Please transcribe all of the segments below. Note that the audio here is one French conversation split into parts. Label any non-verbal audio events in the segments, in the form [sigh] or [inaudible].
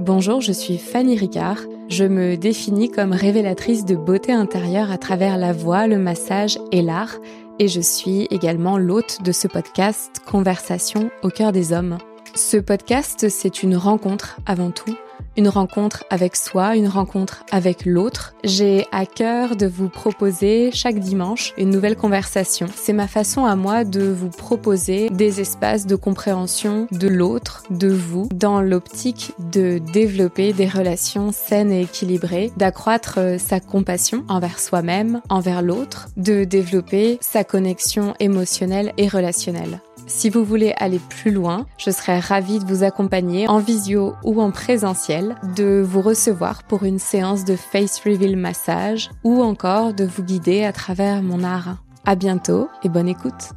Bonjour, je suis Fanny Ricard. Je me définis comme révélatrice de beauté intérieure à travers la voix, le massage et l'art. Et je suis également l'hôte de ce podcast Conversation au cœur des hommes. Ce podcast, c'est une rencontre avant tout une rencontre avec soi, une rencontre avec l'autre. J'ai à cœur de vous proposer chaque dimanche une nouvelle conversation. C'est ma façon à moi de vous proposer des espaces de compréhension de l'autre, de vous, dans l'optique de développer des relations saines et équilibrées, d'accroître euh, sa compassion envers soi-même, envers l'autre, de développer sa connexion émotionnelle et relationnelle. Si vous voulez aller plus loin, je serais ravie de vous accompagner en visio ou en présentiel, de vous recevoir pour une séance de face reveal massage ou encore de vous guider à travers mon art. À bientôt et bonne écoute.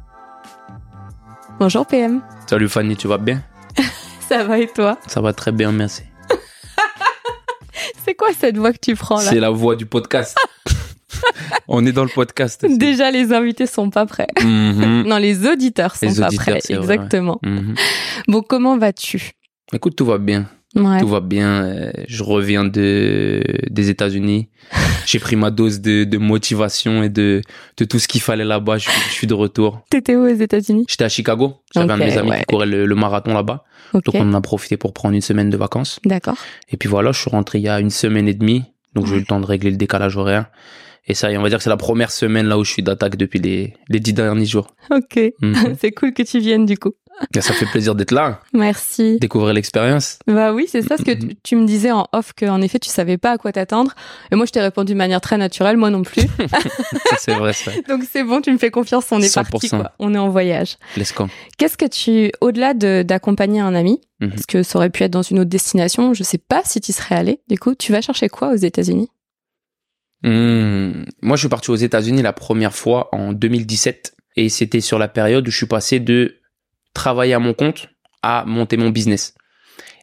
Bonjour PM. Salut Fanny, tu vas bien? [laughs] Ça va et toi? Ça va très bien, merci. [laughs] C'est quoi cette voix que tu prends là? C'est la voix du podcast. [laughs] [laughs] On est dans le podcast. Déjà, les invités sont pas prêts. Mhm. [laughs] non, les auditeurs sont Les pas auditeurs, prêts. vrai. Exactement. Mhm. Bon, comment vas-tu? Écoute, tout va bien. Ouais. Tout va bien. Euh, Je reviens de des États-Unis. [laughs] J'ai pris ma dose de, de motivation et de, de tout ce qu'il fallait là-bas. Je, suis- je suis de retour. T'étais où aux États-Unis? J'étais à Chicago. J'avais un de mes amis ouais. qui courait le, le marathon là-bas. Donc on en a profité pour prendre une semaine de vacances. D'accord. Et puis voilà, je suis rentré il y a une semaine et demie. Donc j'ai eu le temps de régler le décalage horaire. Et ça, y est, on va dire que c'est la première semaine là où je suis d'attaque depuis les, les dix derniers jours. Ok. Mhm. [laughs] C'est cool que tu viennes du coup. Ça fait plaisir d'être là, Merci. découvrir l'expérience. Bah oui, c'est ça, ce que tu, tu me disais en off qu'en effet tu savais pas à quoi t'attendre. Et moi je t'ai répondu de manière très naturelle, moi non plus. [laughs] C'est vrai, ça. Donc c'est bon, tu me fais confiance, on est parti 100%. quoi. On est en voyage. Let's go. Qu'est-ce que tu, au-delà de- d'accompagner un ami, Mhm. parce que ça aurait pu être dans une autre destination, je sais pas si tu serais allé. Du coup, tu vas chercher quoi aux États-Unis? Hmm. Moi, je suis parti aux États-Unis la première fois en 2017. Et c'était sur la période où je suis passé de travailler à mon compte à monter mon business.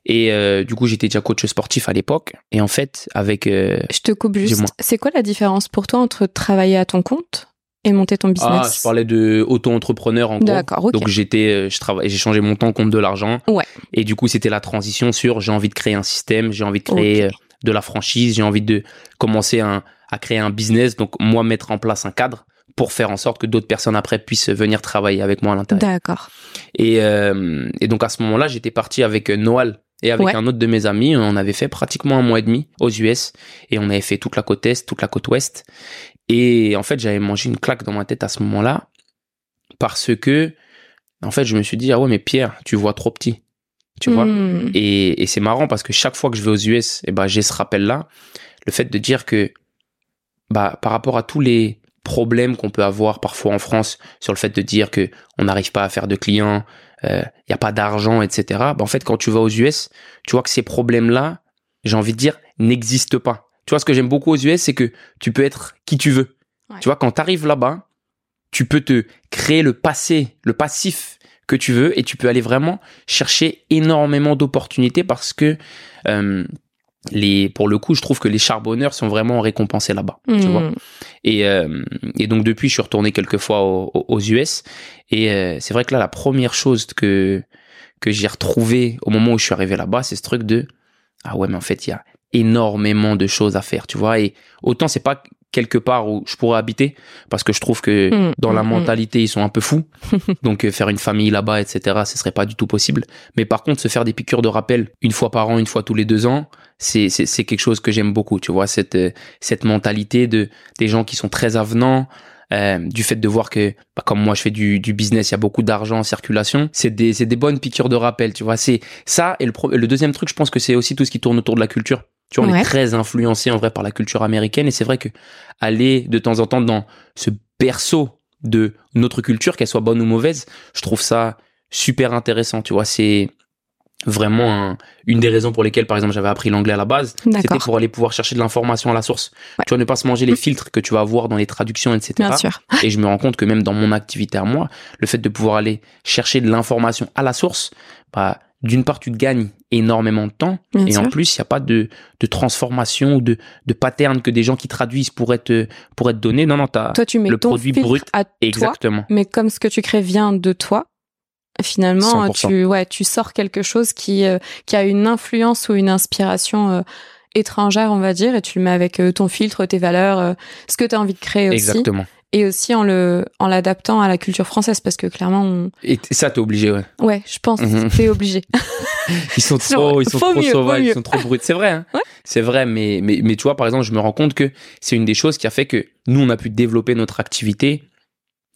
Et euh, du coup, j'étais déjà coach sportif à l'époque. Et en fait, avec... euh, Je te coupe juste. C'est quoi la différence pour toi entre travailler à ton compte et monter ton business? Ah, je parlais de auto-entrepreneur en gros. D'accord, ok. Donc j'étais, euh, je travaille, j'ai changé mon temps contre de l'argent. Ouais. Et du coup, c'était la transition sur j'ai envie de créer un système, j'ai envie de créer de la franchise, j'ai envie de commencer un, à créer un business. Donc moi, mettre en place un cadre pour faire en sorte que d'autres personnes après puissent venir travailler avec moi à l'intérieur. D'accord. Et, euh, et donc à ce moment-là, j'étais parti avec euh, Noël et avec Ouais. un autre de mes amis. On avait fait pratiquement un mois et demi aux US et on avait fait toute la côte est, toute la côte ouest. Et en fait, j'avais mangé une claque dans ma tête à ce moment-là parce que en fait, je me suis dit ah ouais mais Pierre, tu vois trop petit, tu vois? Hmm. Et, et c'est marrant parce que chaque fois que je vais aux US, et ben j'ai ce rappel-là, le fait de dire que bah par rapport à tous les problèmes qu'on peut avoir parfois en France sur le fait de dire que on n'arrive pas à faire de clients, il y a pas d'argent, etc. Bah en fait quand tu vas aux US, tu vois que ces problèmes-là, j'ai envie de dire, n'existent pas. Tu vois ce que j'aime beaucoup aux US, c'est que tu peux être qui tu veux. Ouais. Tu vois quand tu arrives là-bas, tu peux te créer le passé, le passif que tu veux et tu peux aller vraiment chercher énormément d'opportunités parce que euh, les pour le coup je trouve que les charbonneurs sont vraiment récompensés là-bas tu Hmm. vois. Et, euh, et donc depuis je suis retourné quelques fois aux, aux US et euh, c'est vrai que là la première chose que que j'ai retrouvé au moment où je suis arrivé là-bas c'est ce truc de ah ouais mais en fait il y a énormément de choses à faire tu vois. Et autant c'est pas quelque part où je pourrais habiter parce que je trouve que Mm, dans la mm, mm. mentalité ils sont un peu fous. [laughs] Donc euh, faire une famille là-bas etc ce serait pas du tout possible. Mais par contre se faire des piqûres de rappel une fois par an une fois tous les deux ans c'est c'est c'est quelque chose que j'aime beaucoup tu vois cette euh, cette mentalité de des gens qui sont très avenants euh, du fait de voir que bah, comme moi je fais du, du business il y a beaucoup d'argent en circulation. C'est des c'est des bonnes piqûres de rappel tu vois. C'est ça et le pro- le deuxième truc je pense que c'est aussi tout ce qui tourne autour de la culture tu vois on Ouais. est très influencé en vrai par la culture américaine. Et c'est vrai que aller de temps en temps dans ce berceau de notre culture qu'elle soit bonne ou mauvaise je trouve ça super intéressant tu vois. C'est vraiment un- une des raisons pour lesquelles par exemple j'avais appris l'anglais à la base. C'était pour aller pouvoir chercher de l'information à la source. Ouais. tu vois ne pas se manger les filtres que tu vas avoir dans les traductions etc Bien sûr. et je me rends compte que même dans mon activité à moi, le fait de pouvoir aller chercher de l'information à la source, bah, d'une part, tu te gagnes énormément de temps. Bien et en plus, il n'y a pas de, de transformation ou de, de pattern que des gens qui traduisent pourraient te, pourraient te donner. Non, non, Toi, tu mets le ton produit brut. à toi, Exactement. mais comme ce que tu crées vient de toi, Finalement, 100%. tu ouais, tu sors quelque chose qui euh, qui a une influence ou une inspiration euh, étrangère, on va dire, et tu le mets avec euh, ton filtre, tes valeurs, ce que tu as envie de créer aussi, Exactement. Et aussi en le en l'adaptant à la culture française, parce que clairement, on... Et ça, t'es obligé, ouais. ouais, je pense, Mhm. t'es obligé. [laughs] Ils sont [laughs] trop, ils sont trop mieux, sauvages, ils sont trop bruts. C'est vrai, hein. Ouais. C'est vrai, mais, mais, mais tu vois, par exemple, je me rends compte que c'est une des choses qui a fait que nous, on a pu développer notre activité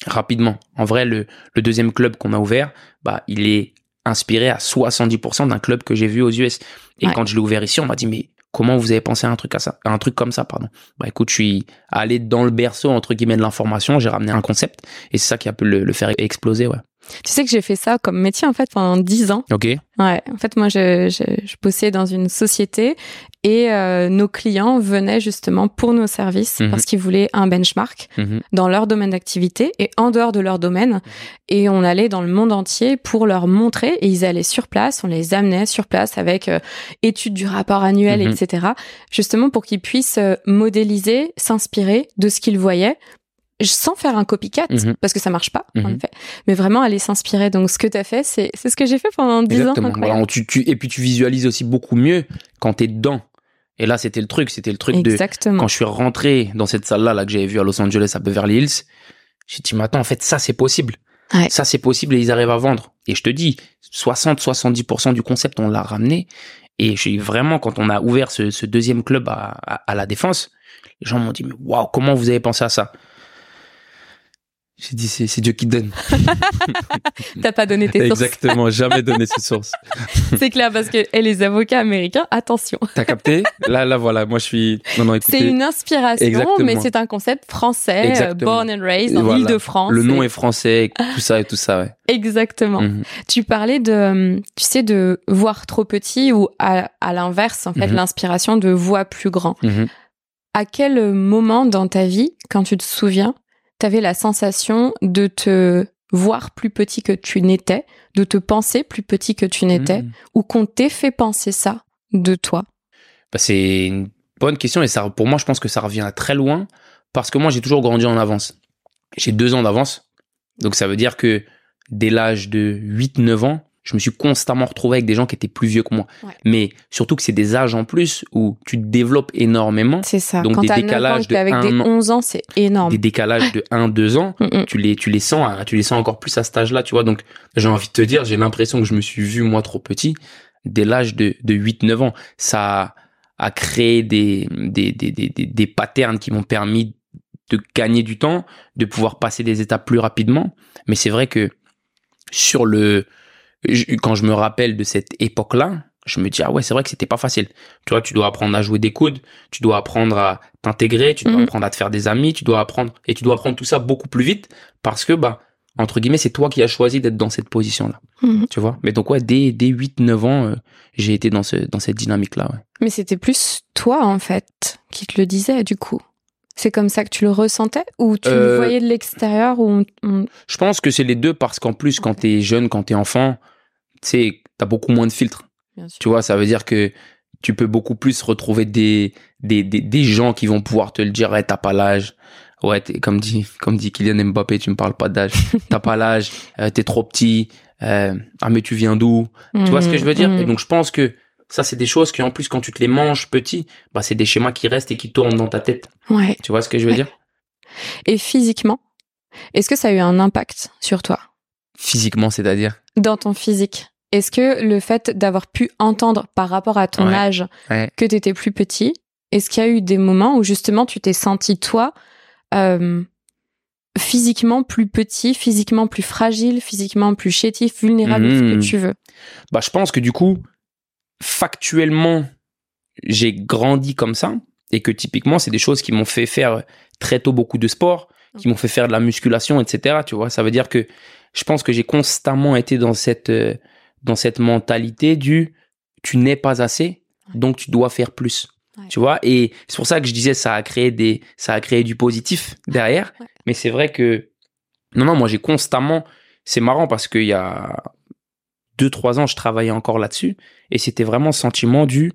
rapidement. En vrai, le, le deuxième club qu'on a ouvert, bah, il est inspiré à 70% d'un club que j'ai vu aux US. Et Ouais. quand je l'ai ouvert ici, on m'a dit, mais comment vous avez pensé à un truc comme ça, pardon. Bah, écoute, je suis allé dans le berceau, entre guillemets, de l'information, j'ai ramené un concept, et c'est ça qui a pu le, le faire exploser, ouais. Tu sais que j'ai fait ça comme métier en fait pendant dix ans. Ok? Ouais, en fait, moi, je, je, je bossais dans une société et euh, nos clients venaient justement pour nos services Mhm. parce qu'ils voulaient un benchmark Mhm. dans leur domaine d'activité et en dehors de leur domaine. Et on allait dans le monde entier pour leur montrer et ils allaient sur place, on les amenait sur place avec euh, études du rapport annuel, Mhm. etc. Justement pour qu'ils puissent euh, modéliser, s'inspirer de ce qu'ils voyaient sans faire un copycat Mhm. parce que ça marche pas en Mhm. effet mais vraiment aller s'inspirer donc ce que tu as fait c'est ce que j'ai fait pendant 10 ans Exactement. Voilà, tu, tu, et puis tu visualises aussi beaucoup mieux quand t'es dedans. Et là, c'était le truc, c'était le truc de Exactement. quand je suis rentré dans cette salle-là là, que j'avais vue à Los Angeles, à Beverly Hills. J'ai dit, mais attends, en fait, ça, c'est possible. Ouais. Ça, c'est possible et ils arrivent à vendre. Et je te dis, 60-70% du concept, on l'a ramené. Et j'ai vraiment, quand on a ouvert ce, ce deuxième club à, à, à la défense, les gens m'ont dit, mais waouh, comment vous avez pensé à ça? J'ai dit, c'est Dieu qui donne. [laughs] T'as pas donné tes sources. Exactement, jamais donné ses sources. [laughs] C'est clair parce que et les avocats américains, attention. T'as capté? Là, là, voilà. Moi, je suis. Non, non. C'est une inspiration, Exactement. mais c'est un concept français, euh, Exactement. born and raised en Voilà. Île-de-France. Le nom Et- est français, tout ça et tout ça, ouais. Exactement. Mhm. Tu parlais de, tu sais, de voir trop petit ou à, à l'inverse, en fait, Mhm. l'inspiration de voir plus grand. Mhm. À quel moment dans ta vie, quand tu te souviens, t'avais la sensation de te voir plus petit que tu n'étais, de te penser plus petit que tu n'étais, Mhm. ou qu'on t'ait fait penser ça de toi? Bah, c'est une bonne question et ça, pour moi, je pense que ça revient à très loin parce que moi, j'ai toujours grandi en avance. J'ai deux ans d'avance. Donc, ça veut dire que dès l'âge de 8-9 ans, je me suis constamment retrouvé avec des gens qui étaient plus vieux que moi. Ouais. Mais surtout que c'est des âges en plus où tu te développes énormément. C'est ça. Donc, Quand des t'as 9 ans, décalages de avec un des an. 11 ans, c'est énorme. Des décalages de 1-2 ans. [laughs] Mm, mm. tu les tu les sens tu les sens encore plus à cet âge-là tu vois donc j'ai envie de te dire j'ai l'impression que je me suis vu moi trop petit dès l'âge de de 8 9 ans ça a créé des des des des des, des patterns qui m'ont permis de gagner du temps de pouvoir passer des étapes plus rapidement mais c'est vrai que sur le je- quand je me rappelle de cette époque-là je me dis ah ouais c'est vrai que c'était pas facile tu vois tu dois apprendre à jouer des coudes tu dois apprendre à t'intégrer tu dois Mhm. apprendre à te faire des amis tu dois apprendre et tu dois apprendre tout ça beaucoup plus vite parce que bah entre guillemets c'est toi qui as choisi d'être dans cette position là Mhm. tu vois? Mais donc ouais dès dès 8 9 ans euh, j'ai été dans ce dans cette dynamique là ouais. Mais c'était plus toi, en fait, qui te le disait, du coup. C'est comme ça que tu le ressentais Ou tu le Euh, voyais de l'extérieur ou on- je pense que c'est les deux parce qu'en plus quand t'es jeune quand t'es enfant sais t'as beaucoup moins de filtres Bien sûr. Tu vois, ça veut dire que tu peux beaucoup plus retrouver des, des, des, des gens qui vont pouvoir te le dire, ouais, t'as pas l'âge. Ouais, comme dit, [laughs] comme dit Kylian Mbappé, tu me parles pas d'âge. [laughs] T'as pas l'âge, euh, t'es trop petit. euh, ah, mais tu viens d'où? Tu vois ce que je veux dire? Mhm. Et donc, je pense que ça, c'est des choses qui, en plus, quand tu te les manges petit, bah, c'est des schémas qui restent et qui tournent dans ta tête. Ouais. Tu vois ce que je veux Ouais. dire? Et physiquement, est-ce que ça a eu un impact sur toi? Physiquement, c'est-à-dire? Dans ton physique Est-ce que le fait d'avoir pu entendre par rapport à ton Ouais. âge Ouais. que tu étais plus petit, est-ce qu'il y a eu des moments où justement tu t'es senti, toi, euh, physiquement plus petit, physiquement plus fragile, physiquement plus chétif, vulnérable, ce que Mhm. tu veux? Bah, je pense que du coup, factuellement, j'ai grandi comme ça et que typiquement, c'est des choses qui m'ont fait faire très tôt beaucoup de sport, qui m'ont fait faire de la musculation, etc. Tu vois, ça veut dire que je pense que j'ai constamment été dans cette euh, dans cette mentalité du tu n'es pas assez, donc tu dois faire plus. Ouais. Tu vois, et c'est pour ça que je disais ça a créé des ça a créé du positif derrière, Ouais. mais c'est vrai que non non, moi j'ai constamment c'est marrant parce qu'il y a deux trois ans, je travaillais encore là-dessus et c'était vraiment ce sentiment du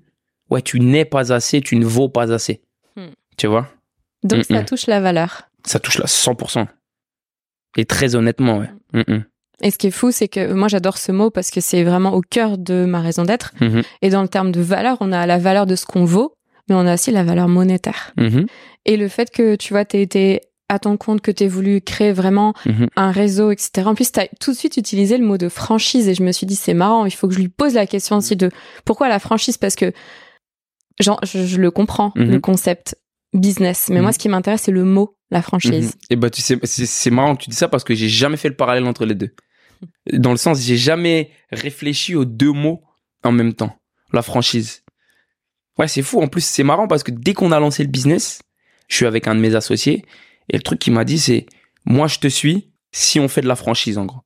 ouais, tu n'es pas assez, tu ne vaux pas assez. Hmm. Tu vois? Donc Mm, ça mm. touche la valeur. Ça touche là 100%. Et très honnêtement, ouais. Mm, mm. Et ce qui est fou, c'est que moi j'adore ce mot parce que c'est vraiment au cœur de ma raison d'être. Mhm. Et dans le terme de valeur, on a la valeur de ce qu'on vaut, mais on a aussi la valeur monétaire. Mhm. Et le fait que tu vois, t'aies été à ton compte, que t'aies voulu créer vraiment Mhm. un réseau, etc. En plus, t'as tout de suite utilisé le mot de franchise et je me suis dit c'est marrant. Il faut que je lui pose la question aussi de pourquoi la franchise? Parce que genre, je, je le comprends le concept business, mais moi ce qui m'intéresse c'est le mot la franchise. Et bah tu sais, c'est c'est marrant que tu dis ça parce que j'ai jamais fait le parallèle entre les deux. Dans le sens, j'ai jamais réfléchi aux deux mots en même temps. La franchise. Ouais, c'est fou. En plus, c'est marrant parce que dès qu'on a lancé le business, je suis avec un de mes associés et le truc qu'il m'a dit, c'est moi je te suis si on fait de la franchise en gros.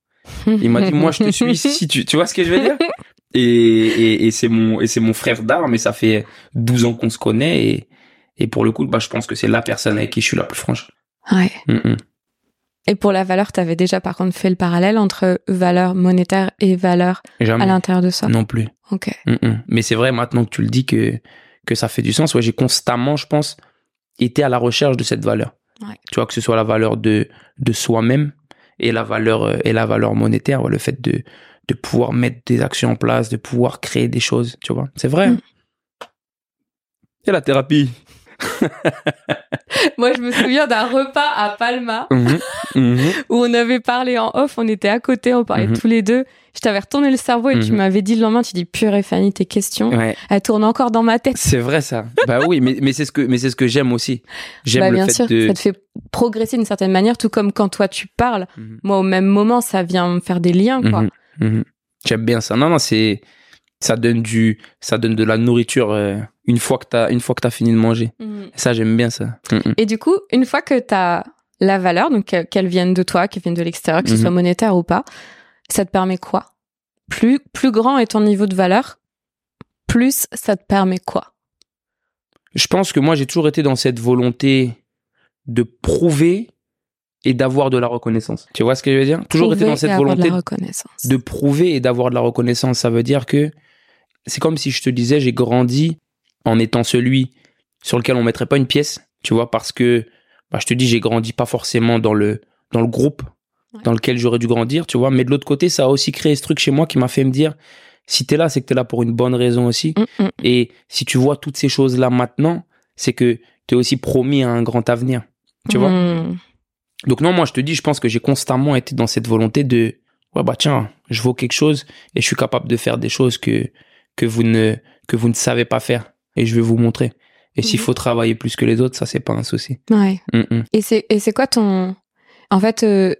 Il m'a dit moi je te suis [laughs] si tu tu vois ce que je veux dire? Et, et, et c'est mon et c'est mon frère d'art mais ça fait 12 ans qu'on se connaît et et pour le coup bah je pense que c'est la personne avec qui je suis la plus franche. Ouais. Mm, mm. Et pour la valeur, t'avais déjà par contre fait le parallèle entre valeur monétaire et valeur Jamais. à l'intérieur de ça. Non plus. Ok. Mm, mm. Mais c'est vrai maintenant que tu le dis que que ça fait du sens. Ouais, j'ai constamment, je pense, été à la recherche de cette valeur. Ouais. Tu vois que ce soit la valeur de de soi-même et la valeur euh, et la valeur monétaire, ouais, le fait de de pouvoir mettre des actions en place, de pouvoir créer des choses, tu vois. C'est vrai. Mm. Et la thérapie. [laughs] Moi, je me souviens d'un repas à Palma Mhm, mhm. [laughs] où on avait parlé en off, on était à côté, on parlait Mhm. tous les deux. Je t'avais retourné le cerveau et tu m'avais dit le lendemain, tu dis purée Fanny, tes questions, Ouais, elles tournent encore dans ma tête. c'est vrai ça. bah oui, mais mais c'est ce que mais c'est ce que j'aime aussi. J'aime Bah, le bien fait sûr, de ça te fait progresser d'une certaine manière, tout comme quand toi tu parles. Moi, au même moment, ça vient me faire des liens, quoi. J'aime bien ça. Non, non, c'est ça donne du ça donne de la nourriture euh, une fois que t'as une fois que t'as fini de manger. Mhm. Ça, j'aime bien ça. Mhm. Et du coup, une fois que tu as la valeur, donc que- qu'elle vienne de toi, qu'elle vienne de l'extérieur, que ce Mhm. soit monétaire ou pas, ça te permet quoi? Plus, plus grand est ton niveau de valeur, plus ça te permet quoi? Je pense que moi, j'ai toujours été dans cette volonté de prouver et d'avoir de la reconnaissance. Tu vois ce que je veux dire? Toujours été Prouver dans cette volonté de la reconnaissance. de prouver et d'avoir de la reconnaissance. Ça veut dire que c'est comme si je te disais, j'ai grandi en étant celui sur lequel on mettrait pas une pièce, tu vois, parce que bah, je te dis, j'ai grandi pas forcément dans le dans le groupe Ouais. dans lequel j'aurais dû grandir, tu vois. Mais de l'autre côté, ça a aussi créé ce truc chez moi qui m'a fait me dire, si t'es là, c'est que t'es là pour une bonne raison aussi. Mm, mm. Et si tu vois toutes ces choses là maintenant, c'est que t'es aussi promis à un grand avenir, tu vois. Mm. Donc non, moi je te dis, je pense que j'ai constamment été dans cette volonté de ouais bah tiens, je vaux quelque chose et je suis capable de faire des choses que que vous ne que vous ne savez pas faire et je vais vous montrer. Et s'il Mhm. faut travailler plus que les autres, ça c'est pas un souci. Ouais. Mm, mm. Et c'est et c'est quoi ton En fait, euh,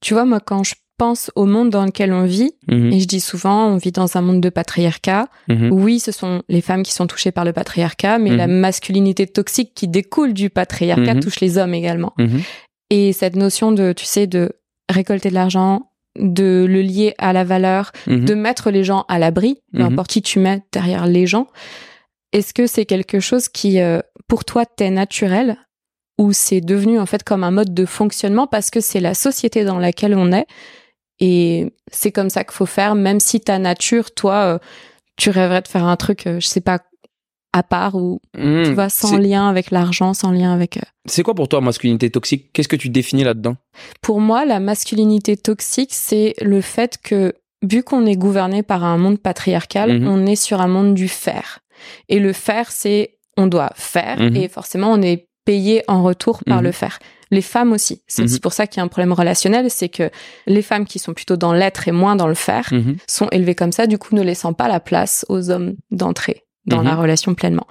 tu vois, moi, quand je pense au monde dans lequel on vit, Mhm, et je dis souvent, on vit dans un monde de patriarcat. mhm, Oui, ce sont les femmes qui sont touchées par le patriarcat, mais la masculinité toxique qui découle du patriarcat touche les hommes également. Et cette notion de, tu sais, de récolter de l'argent, de le lier à la valeur, mhm. de mettre les gens à l'abri, peu Mhm. importe qui tu mets derrière les gens. Est-ce que c'est quelque chose qui, euh, pour toi, t'est naturel ou c'est devenu en fait comme un mode de fonctionnement parce que c'est la société dans laquelle on est et c'est comme ça qu'il faut faire, même si ta nature, toi, euh, tu rêverais de faire un truc, euh, je sais pas, à part ou Mhm. tu vois, sans lien avec l'argent, sans lien avec. euh, C'est quoi pour toi masculinité toxique? Qu'est-ce que tu définis là-dedans? Pour moi, la masculinité toxique, c'est le fait que, vu qu'on est gouverné par un monde patriarcal, Mhm. on est sur un monde du faire. Et le faire, c'est on doit faire, Mhm. et forcément, on est payé en retour par Mhm. le faire. Les femmes aussi. C'est Mhm. aussi pour ça qu'il y a un problème relationnel, c'est que les femmes qui sont plutôt dans l'être et moins dans le faire Mhm, sont élevées comme ça, du coup, ne laissant pas la place aux hommes d'entrer dans Mhm. la relation pleinement.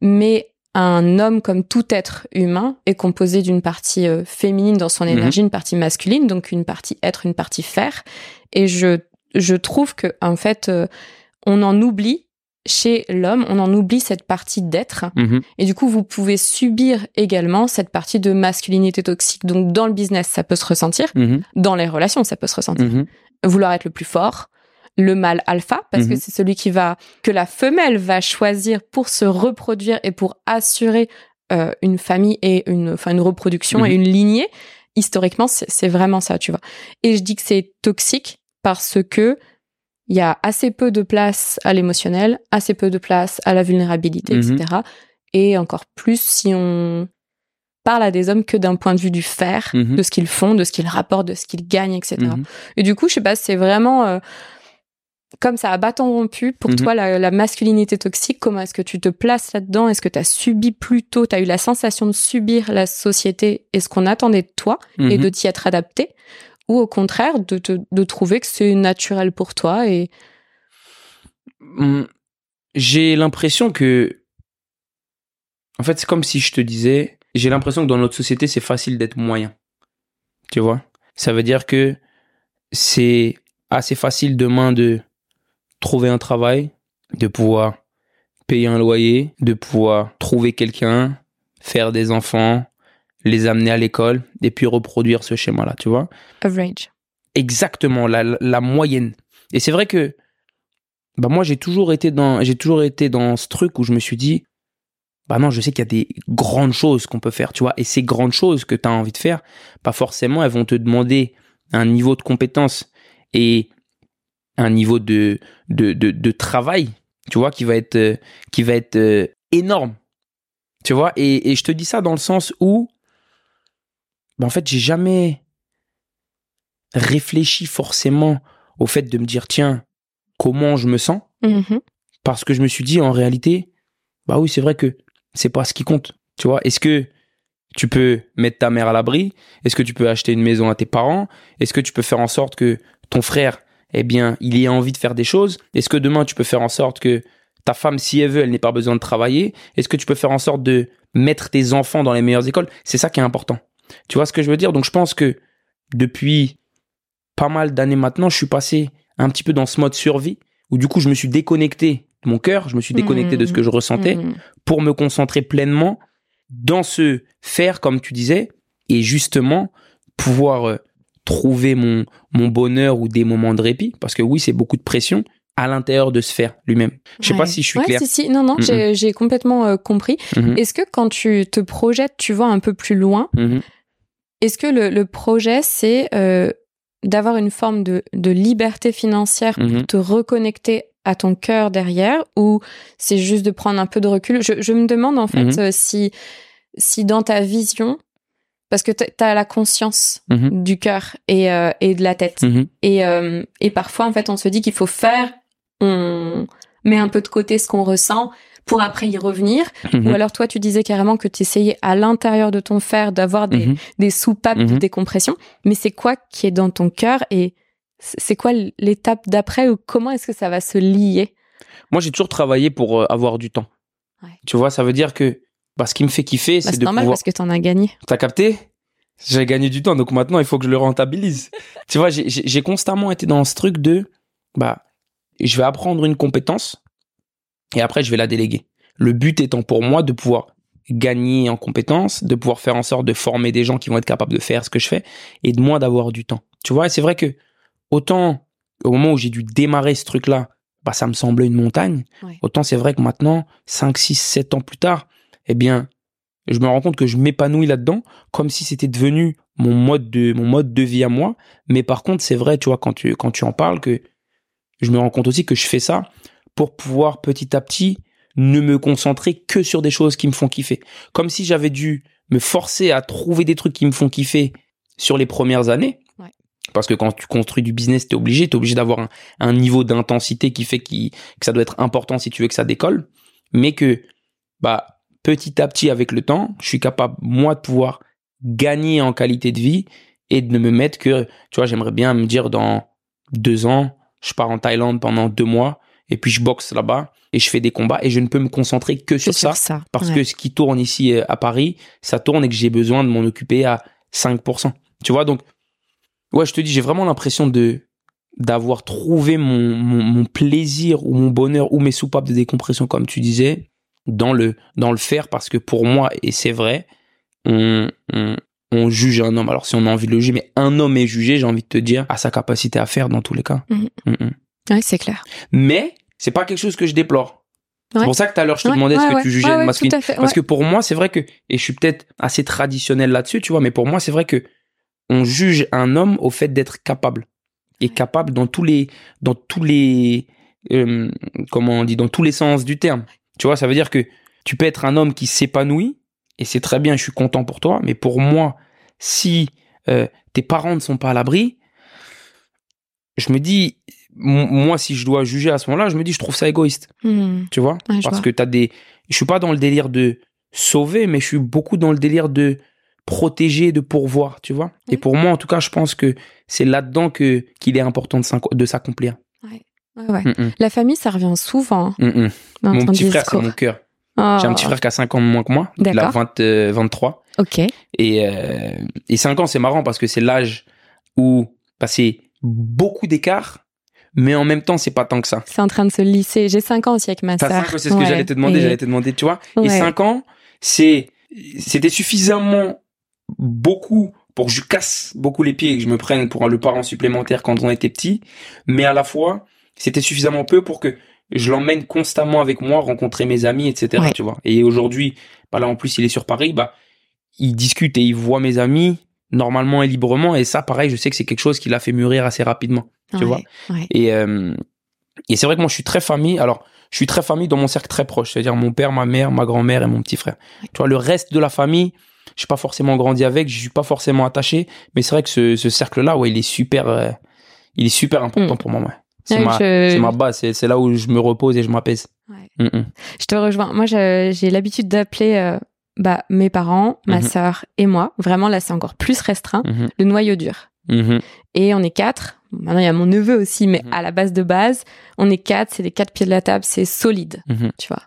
Mais un homme, comme tout être humain, est composé d'une partie euh, féminine dans son Mhm. énergie, une partie masculine, donc une partie être, une partie faire. Et je, je trouve que, en fait, euh, on en oublie chez l'homme, on en oublie cette partie d'être. mhm, Et du coup, vous pouvez subir également cette partie de masculinité toxique. Donc, dans le business, ça peut se ressentir. mhm, Dans les relations, ça peut se ressentir mhm, vouloir être le plus fort, le mâle alpha, parce que Mhm. c'est celui qui va, que la femelle va choisir pour se reproduire et pour assurer euh, une famille et une, enfin, une reproduction Mhm. et une lignée. Historiquement, c'est vraiment ça, tu vois. Et je dis que c'est toxique parce que il y a assez peu de place à l'émotionnel, assez peu de place à la vulnérabilité, Mhm. etc. Et encore plus si on parle à des hommes que d'un point de vue du faire, Mhm. de ce qu'ils font, de ce qu'ils rapportent, de ce qu'ils gagnent, etc. Mhm. Et du coup, je sais pas, c'est vraiment euh, comme ça à bâton rompu pour Mhm. toi la, la masculinité toxique. Comment est-ce que tu te places là-dedans? Est-ce que tu as subi plutôt, tu as eu la sensation de subir la société? Et ce qu'on attendait de toi et Mhm. de t'y être adapté? Ou au contraire de, te- de trouver que c'est naturel pour toi et Hum, J'ai l'impression que. En fait, c'est comme si je te disais. J'ai l'impression que dans notre société, c'est facile d'être moyen. Tu vois? Ça veut dire que c'est assez facile demain de trouver un travail, de pouvoir payer un loyer, de pouvoir trouver quelqu'un, faire des enfants, les amener à l'école et puis reproduire ce schéma-là, tu vois? Average. exactement la, la moyenne. Et c'est vrai que bah moi j'ai toujours été dans j'ai toujours été dans ce truc où je me suis dit bah non, je sais qu'il y a des grandes choses qu'on peut faire, tu vois, et ces grandes choses que tu as envie de faire, pas forcément elles vont te demander un niveau de compétence et un niveau de de, de, de travail, tu vois, qui va être euh, qui va être euh, énorme. Tu vois, et, et je te dis ça dans le sens où bah en fait, j'ai jamais réfléchi forcément au fait de me dire tiens comment je me sens? Mhm. parce que je me suis dit en réalité bah oui c'est vrai que c'est pas ce qui compte tu vois est-ce que tu peux mettre ta mère à l'abri? Est-ce que tu peux acheter une maison à tes parents? Est-ce que tu peux faire en sorte que ton frère eh bien il ait envie de faire des choses. Est-ce que demain tu peux faire en sorte que ta femme si elle veut elle n'ait pas besoin de travailler? Est-ce que tu peux faire en sorte de mettre tes enfants dans les meilleures écoles? C'est ça qui est important. Tu vois ce que je veux dire? Donc je pense que depuis pas mal d'années maintenant, je suis passé un petit peu dans ce mode survie où du coup je me suis déconnecté de mon cœur, je me suis déconnecté de ce que je ressentais Mhm. pour me concentrer pleinement dans ce faire comme tu disais et justement pouvoir euh, trouver mon mon bonheur ou des moments de répit parce que oui, c'est beaucoup de pression à l'intérieur de ce faire lui-même. Je sais pas si je suis Ouais, clair. si, si. Non, non, j'ai- j'ai complètement euh, compris. Mhm, Est-ce que quand tu te projettes, tu vois un peu plus loin, mhm, est-ce que le, le projet, c'est euh, d'avoir une forme de, de liberté financière pour mhm. te reconnecter à ton cœur derrière ou c'est juste de prendre un peu de recul? Je, je me demande en fait euh, si, si dans ta vision, parce que tu as la conscience Mhm. du cœur et, euh, et de la tête. Mhm. Et, euh, et parfois, en fait, on se dit qu'il faut faire, on met un peu de côté ce qu'on ressent pour après y revenir. Mhm. Ou alors, toi, tu disais carrément que tu essayais à l'intérieur de ton faire d'avoir des, des soupapes de décompression. Mais c'est quoi qui est dans ton cœur et c'est quoi l'étape d'après ou comment est-ce que ça va se lier? Moi, j'ai toujours travaillé pour euh, avoir du temps. Ouais. Tu vois, ça veut dire que bah, ce qui me fait kiffer, Bah, c'est C'est de normal pouvoir parce que t'en as gagné. T'as capté? J'ai gagné du temps, donc maintenant il faut que je le rentabilise. tu vois, j'ai- constamment été dans ce truc de, bah, je vais apprendre une compétence et après je vais la déléguer. Le but étant pour moi de pouvoir gagner en compétences, de pouvoir faire en sorte de former des gens qui vont être capables de faire ce que je fais et de moi d'avoir du temps. Tu vois, c'est vrai que autant au moment où j'ai dû démarrer ce truc-là, bah, ça me semblait une montagne. Ouais. Autant c'est vrai que maintenant, 5, 6, 7 ans plus tard, eh bien, je me rends compte que je m'épanouis là-dedans comme si c'était devenu mon mode de mon mode de vie à moi. Mais par contre c'est vrai tu vois quand tu quand tu en parles que je me rends compte aussi que je fais ça pour pouvoir petit à petit ne me concentrer que sur des choses qui me font kiffer. Comme si j'avais dû me forcer à trouver des trucs qui me font kiffer sur les premières années. Ouais. parce que quand tu construis du business t'es obligé t'es obligé d'avoir un, un niveau d'intensité qui fait que ça doit être important si tu veux que ça décolle. Mais que bah petit à petit avec le temps, je suis capable moi de pouvoir gagner en qualité de vie et de ne me mettre que, tu vois, j'aimerais bien me dire dans deux ans, je pars en Thaïlande pendant deux mois et puis je boxe là-bas et je fais des combats et je ne peux me concentrer que sur ça parce Ouais. que ce qui tourne ici euh, à Paris, ça tourne et que j'ai besoin de m'en occuper à 5%. Tu vois, donc, ouais, je te dis, j'ai vraiment l'impression de d'avoir trouvé mon, mon, mon plaisir ou mon bonheur ou mes soupapes de décompression, comme tu disais, dans le, dans le faire parce que pour moi, et c'est vrai, on, on, on juge un homme. Alors, si on a envie de le juger, mais un homme est jugé, j'ai envie de te dire, à sa capacité à faire dans tous les cas. Mhm. Mhm. Ouais, c'est clair. Mais, c'est pas quelque chose que je déplore. Ouais. C'est pour ça que tout à l'heure, je te Ouais, demandais ouais, est-ce que tu jugeais ouais, masculine. fait, Parce que pour moi, c'est vrai que, et je suis peut-être assez traditionnel là-dessus, tu vois, mais pour moi, c'est vrai que on juge un homme au fait d'être capable. Et capable dans tous les, dans tous les, euh, comment on dit, dans tous les sens du terme. Tu vois, ça veut dire que tu peux être un homme qui s'épanouit, et c'est très bien, je suis content pour toi, mais pour moi, si euh, tes parents ne sont pas à l'abri, je me dis, moi, si je dois juger à ce moment-là, je me dis, je trouve ça égoïste. Hmm. Tu vois? Ouais, Parce vois. que t'as des. Je suis pas dans le délire de sauver, mais je suis beaucoup dans le délire de protéger, de pourvoir, tu vois? Et pour moi, en tout cas, je pense que c'est là-dedans que qu'il est important de s'accomplir. Ouais, ouais. Mm, mm, La famille, ça revient souvent mm, mm. dans Mon petit frère, c'est mon cœur. Oh. J'ai un petit frère qui a 5 ans de moins que moi. Il a D'accord. 20, euh, 23. Ok. Et, euh, et 5 ans, c'est marrant parce que c'est l'âge où c'est beaucoup d'écart, mais en même temps, c'est pas tant que ça. C'est en train de se lisser. J'ai 5 ans aussi avec ma sœur. 5 ans, c'est ce que Ouais. j'allais te demander, Et- j'allais te demander, tu vois. Et Ouais. 5 ans, c'est, c'était suffisamment beaucoup pour que je casse beaucoup les pieds et que je me prenne pour le parent supplémentaire quand on était petit, mais à la fois, c'était suffisamment peu pour que je l'emmène constamment avec moi, rencontrer mes amis, etc., Ouais. tu vois. Et aujourd'hui, bah là, en plus, il est sur Paris, bah, il discute et il voit mes amis normalement et librement, et ça, pareil, je sais que c'est quelque chose qui l'a fait mûrir assez rapidement. tu Ouais, vois. ouais. Et, euh, et c'est vrai que moi, je suis très famille. Alors, je suis très famille dans mon cercle très proche, c'est-à-dire mon père, ma mère, ma grand-mère et mon petit frère. Tu vois, le reste de la famille, je suis pas forcément grandi avec, je suis pas forcément attaché, mais c'est vrai que ce, ce cercle-là, ouais, il est super, euh, il est super important Mm. pour moi, ouais. C'est Ouais, ma, je- c'est ma base, c'est, là où je me repose et je m'apaise. Ouais. Mm, mm. Je te rejoins. Moi, j'ai l'habitude d'appeler euh, bah, mes parents, ma Mhm. sœur et moi. Vraiment, là, c'est encore plus restreint. Mhm. Le noyau dur. Mhm. Et on est quatre. Maintenant, il y a mon neveu aussi, mais à la base de base, on est quatre. C'est les quatre pieds de la table. C'est solide, tu vois.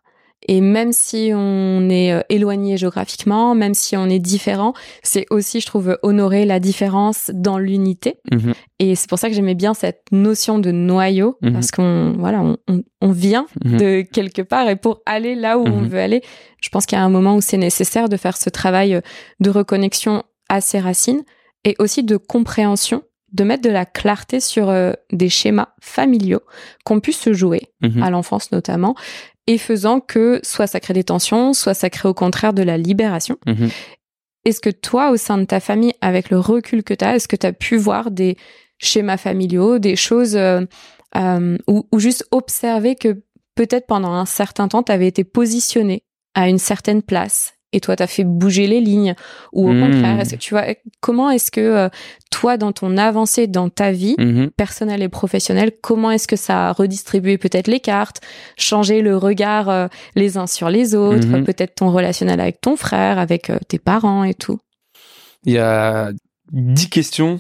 Et même si on est euh, éloigné géographiquement, même si on est différent, c'est aussi, je trouve, honorer la différence dans l'unité. Mhm. Et c'est pour ça que j'aimais bien cette notion de noyau, Mhm. parce qu'on voilà, on, on, on vient Mhm. de quelque part et pour aller là où on veut aller, je pense qu'il y a un moment où c'est nécessaire de faire ce travail euh, de reconnexion à ses racines et aussi de compréhension, de mettre de la clarté sur euh, des schémas familiaux qu'on puisse se jouer à l'enfance notamment et faisant que soit ça crée des tensions, soit ça crée au contraire de la libération. Mhm. Est-ce que toi, au sein de ta famille, avec le recul que tu as, est-ce que tu as pu voir des schémas familiaux, des choses euh, euh, ou, ou juste observer que peut-être pendant un certain temps, tu avais été positionné à une certaine place et toi, tu as fait bouger les lignes Ou au Hmm. contraire, est-ce que tu vois, comment est-ce que euh, toi, dans ton avancée dans ta vie, Mhm. personnelle et professionnelle, comment est-ce que ça a redistribué peut-être les cartes, changé le regard euh, les uns sur les autres, Mhm. peut-être ton relationnel avec ton frère, avec euh, tes parents et tout? Il y a 10 questions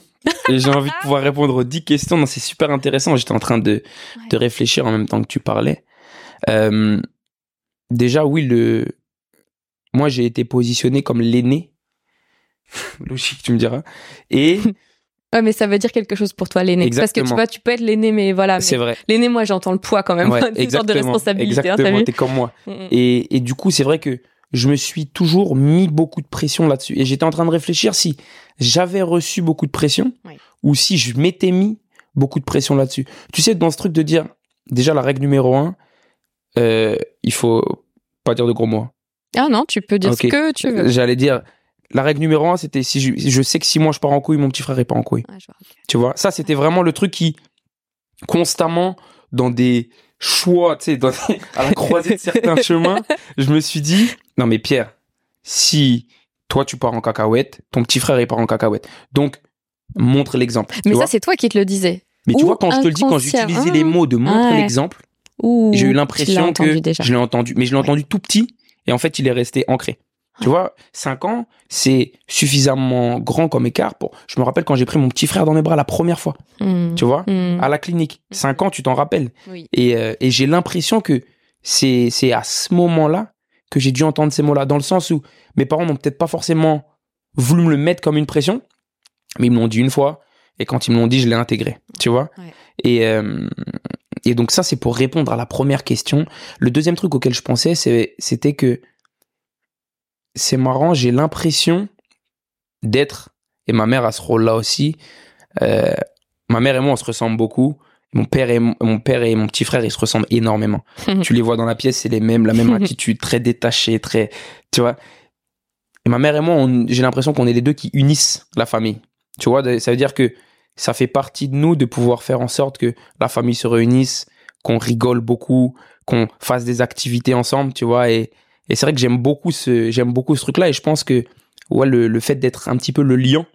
et j'ai envie de pouvoir répondre aux 10 questions. Non, c'est super intéressant. J'étais en train de, Ouais. de réfléchir en même temps que tu parlais. Déjà, oui, le... moi, j'ai été positionné comme l'aîné. [laughs] Logique, tu me diras. Et [laughs] Ouais, mais ça veut dire quelque chose pour toi, l'aîné. Parce que tu vois, tu peux être l'aîné, mais voilà. c'est vrai. L'aîné, moi, j'entends le poids quand même. Ouais, [laughs] une sorte de responsabilité, hein, Exactement, vu t'es comme moi. Mm, mm. Et, et du coup, c'est vrai que je me suis toujours mis beaucoup de pression là-dessus. Et j'étais en train de réfléchir si j'avais reçu beaucoup de pression Oui. ou si je m'étais mis beaucoup de pression là-dessus. Tu sais, dans ce truc de dire, déjà la règle numéro un, euh, il faut pas dire de gros mots. Ah non, tu peux dire ce que tu veux. J'allais dire, la règle numéro un, c'était si je, je sais que si moi je pars en couille, mon petit frère est pas en couille. Vois. Tu vois, ça c'était vraiment le truc qui, constamment, dans des choix, tu sais, dans- [laughs] à la croisée de certains [laughs] chemins, je me suis dit, non mais Pierre, si toi tu pars en cacahuète, ton petit frère il part en cacahuète. Donc, montre l'exemple. Mais ça, c'est toi qui te le disais. mais tu vois, quand je te le dis, quand j'utilisais Ah. les mots de montre Ouais. l'exemple, j'ai eu l'impression que déjà. je l'ai entendu. Mais je l'ai Ouais. entendu tout petit, et en fait, il est resté ancré. Tu vois, 5 ans, c'est suffisamment grand comme écart pour. Je me rappelle quand j'ai pris mon petit frère dans mes bras la première fois, Mm. tu vois, Mm. à la clinique. 5 ans, tu t'en rappelles. Oui. Et, euh, et j'ai l'impression que c'est c'est à ce moment-là que j'ai dû entendre ces mots-là, dans le sens où mes parents n'ont peut-être pas forcément voulu me le mettre comme une pression, mais ils me l'ont dit une fois, et quand ils me l'ont dit, je l'ai intégré, tu vois? Ouais. Et, euh, et donc ça, c'est pour répondre à la première question. Le deuxième truc auquel je pensais, c'était que c'est marrant, j'ai l'impression d'être, et ma mère a ce rôle-là aussi, euh, ma mère et moi, on se ressemble beaucoup. Mon père et mon, mon père et mon petit frère, ils se ressemblent énormément. [laughs] tu les vois dans la pièce, c'est les mêmes, la même attitude, très détachée, très, tu vois. Et ma mère et moi, j'ai l'impression qu'on est les deux qui unissent la famille. Tu vois, ça veut dire que ça fait partie de nous de pouvoir faire en sorte que la famille se réunisse, qu'on rigole beaucoup, qu'on fasse des activités ensemble, tu vois. Et, Et c'est vrai que j'aime beaucoup ce, j'aime beaucoup ce truc-là. Et je pense que, ouais, le, le fait d'être un petit peu le lion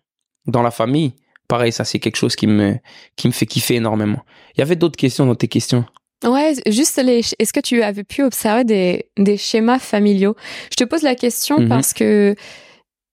dans la famille, pareil, ça, c'est quelque chose qui me, qui me fait kiffer énormément. Il y avait d'autres questions dans tes questions? Ouais, juste les. Est-ce que tu avais pu observer des, des schémas familiaux? Je te pose la question Mhm. parce que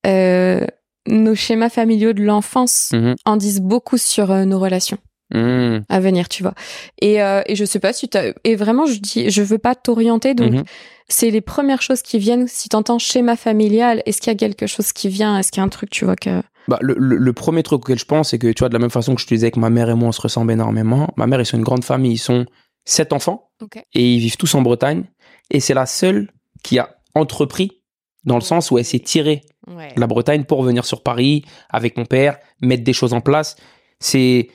euh, nos schémas familiaux de l'enfance Mhm. en disent beaucoup sur euh, nos relations Mmh. à venir, tu vois. Et, euh, et je sais pas si tu Et vraiment, je dis, je veux pas t'orienter, donc Mhm. c'est les premières choses qui viennent. Si t'entends schéma familial, est-ce qu'il y a quelque chose qui vient? Est-ce qu'il y a un truc, tu vois, que. Bah, le, le, le premier truc auquel je pense, c'est que, tu vois, de la même façon que je te disais que ma mère et moi, on se ressemble énormément. Ma mère, ils sont une grande famille. Ils sont sept enfants. Et ils vivent tous en Bretagne. Et c'est la seule qui a entrepris dans le sens où elle s'est tirée Ouais. la Bretagne pour venir sur Paris avec mon père, mettre des choses en place. C'est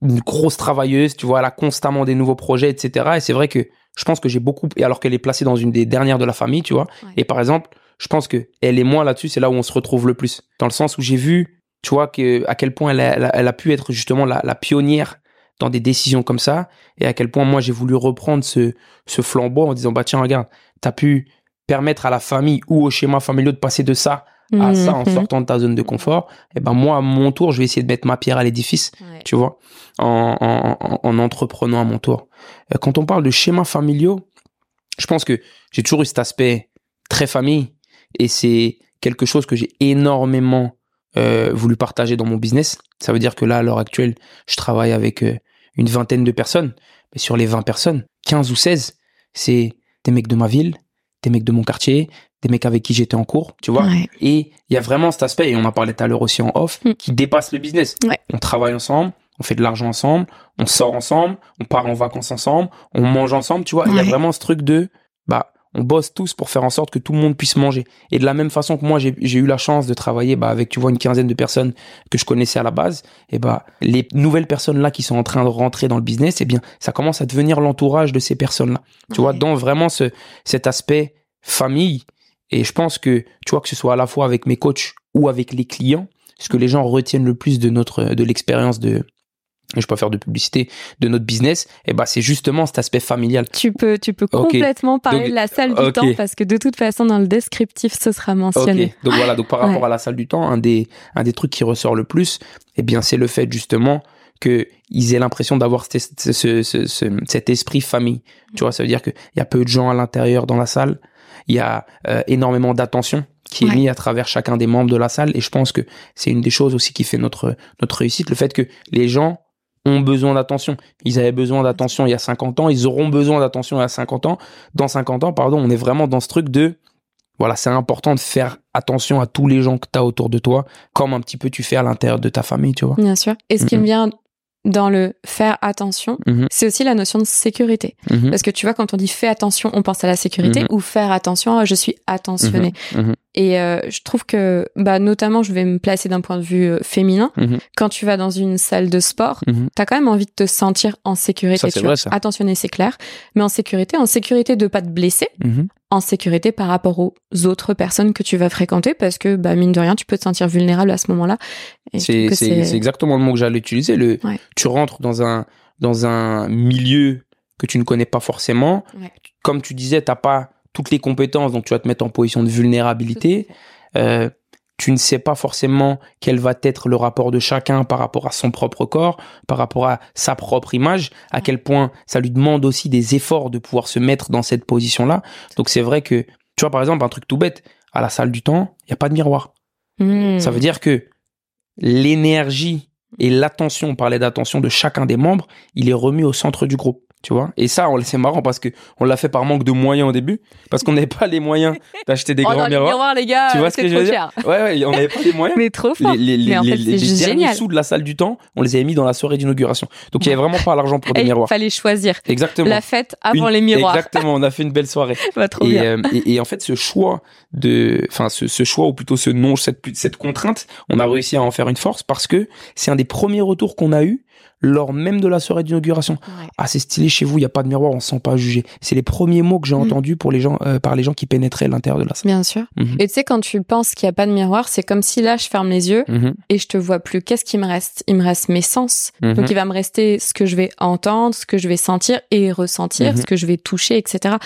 une grosse travailleuse, tu vois, elle a constamment des nouveaux projets, etc. Et c'est vrai que je pense que j'ai beaucoup, et alors qu'elle est placée dans une des dernières de la famille, tu vois. Ouais. Et par exemple, je pense que elle et moi là-dessus, c'est là où on se retrouve le plus. Dans le sens où j'ai vu, tu vois, que, à quel point a- elle a pu être justement la, la pionnière dans des décisions comme ça, et à quel point moi j'ai voulu reprendre ce, ce flambeau en disant, bah tiens, regarde, t'as pu permettre à la famille ou au schéma familial de passer de ça à ça en Mhm. sortant de ta zone de confort, et ben moi, à mon tour, je vais essayer de mettre ma pierre à l'édifice, Ouais. tu vois, en, en, en- en entreprenant à mon tour. Euh, Quand on parle de schémas familiaux, je pense que j'ai toujours eu cet aspect très famille, et c'est quelque chose que j'ai énormément euh, voulu partager dans mon business. Ça veut dire que là, à l'heure actuelle, je travaille avec euh, une vingtaine de personnes, mais sur les 20 personnes, 15 ou 16, c'est des mecs de ma ville, des mecs de mon quartier, des mecs avec qui j'étais en cours, tu vois. Ouais. Et il y a vraiment cet aspect, et on en parlait tout à l'heure aussi en off, Mm. qui dépasse le business. Ouais. On travaille ensemble, on fait de l'argent ensemble, on sort ensemble, on part en vacances ensemble, on mange ensemble, tu vois. Il y a vraiment ce truc de, bah, on bosse tous pour faire en sorte que tout le monde puisse manger. Et de la même façon que moi, j'ai eu la chance de travailler bah, avec, tu vois, une quinzaine de personnes que je connaissais à la base, et bah, les nouvelles personnes là qui sont en train de rentrer dans le business, eh bien, ça commence à devenir l'entourage de ces personnes-là. Tu vois, dans vraiment ce, cet aspect famille. Et je pense que, tu vois, que ce soit à la fois avec mes coachs ou avec les clients, ce que les gens retiennent le plus de notre, de l'expérience de, je pas faire de publicité, de notre business, et bah, c'est justement cet aspect familial. Tu peux, tu peux complètement parler Donc, de la salle du temps parce que de toute façon, dans le descriptif, ce sera mentionné. Donc voilà, donc par rapport Ouais. à la salle du temps, un des, un des trucs qui ressort le plus, eh bien, c'est le fait justement que ils aient l'impression d'avoir cet, ce- ce- ce- ce- cet esprit famille. Tu vois, ça veut dire qu'il y a peu de gens à l'intérieur dans la salle. Il y a euh, énormément d'attention qui est mis à travers chacun des membres de la salle. Et je pense que c'est une des choses aussi qui fait notre, notre réussite. Le fait que les gens ont besoin d'attention. Ils avaient besoin d'attention il y a 50 ans. Ils auront besoin d'attention il y a 50 ans. Dans 50 ans, pardon, on est vraiment dans ce truc de voilà, c'est important de faire attention à tous les gens que tu as autour de toi, comme un petit peu tu fais à l'intérieur de ta famille, tu vois. Bien sûr. Et ce qui me vient dans le faire attention, Mhm. c'est aussi la notion de sécurité. Mhm. Parce que tu vois, quand on dit fais attention, on pense à la sécurité Mhm. ou faire attention, je suis attentionné. Et euh, je trouve que, bah, notamment, je vais me placer d'un point de vue euh, féminin. Quand tu vas dans une salle de sport, t'as quand même envie de te sentir en sécurité. Ça, c'est tu vois. vrai, ça. Attentionné, c'est clair. Mais en sécurité, en sécurité de pas te blesser. En sécurité par rapport aux autres personnes que tu vas fréquenter parce que, bah, mine de rien, tu peux te sentir vulnérable à ce moment-là. C'est exactement le mot que j'allais utiliser. Le, Ouais. Tu rentres dans un, dans un milieu que tu ne connais pas forcément. Ouais. Comme tu disais, tu pas toutes les compétences, donc tu vas te mettre en position de vulnérabilité. Euh, tu ne sais pas forcément quel va être le rapport de chacun par rapport à son propre corps, par rapport à sa propre image, à quel point ça lui demande aussi des efforts de pouvoir se mettre dans cette position-là. Donc c'est vrai que, tu vois, par exemple, un truc tout bête, à la salle du temps, il n'y a pas de miroir. Mmh. Ça veut dire que l'énergie et l'attention, on parlait d'attention de chacun des membres, il est remis au centre du groupe. Tu vois? Et ça, on- c'est marrant parce que on l'a fait par manque de moyens au début, parce qu'on n'avait pas les moyens d'acheter des Oh, grands non, les miroirs. miroirs, les gars, Tu vois ce que je veux cher. Ouais, ouais, on n'avait pas les moyens. [laughs] Mais trop fort. Les, les, les, Mais en fait, les- c'est les juste derniers génial. sous de la salle du temps, on les avait mis dans la soirée d'inauguration. Donc il y avait vraiment pas l'argent pour des Et il miroirs. fallait choisir Exactement. la fête avant Une- les miroirs. Exactement, on a fait une belle soirée. [laughs] Bah, trop Et, bien. euh, et, et en fait, ce choix de, enfin, ce, ce choix ou plutôt ce non, cette, cette contrainte, on a réussi à en faire une force parce que c'est un des premiers retours qu'on a eu lors même de la soirée d'inauguration. Ouais. Ah, c'est stylé chez vous, il y a pas de miroir, on se sent pas jugé. C'est les premiers mots que j'ai Mm. entendus pour les gens, euh, par les gens qui pénétraient à l'intérieur de la salle. Bien sûr. Mhm. Et tu sais, quand tu penses qu'il n'y a pas de miroir, c'est comme si là, je ferme les yeux Mhm, et je te vois plus. Qu'est-ce qui me reste? Il me reste mes sens. mhm. Donc, il va me rester ce que je vais entendre, ce que je vais sentir et ressentir, ce que je vais toucher, etc.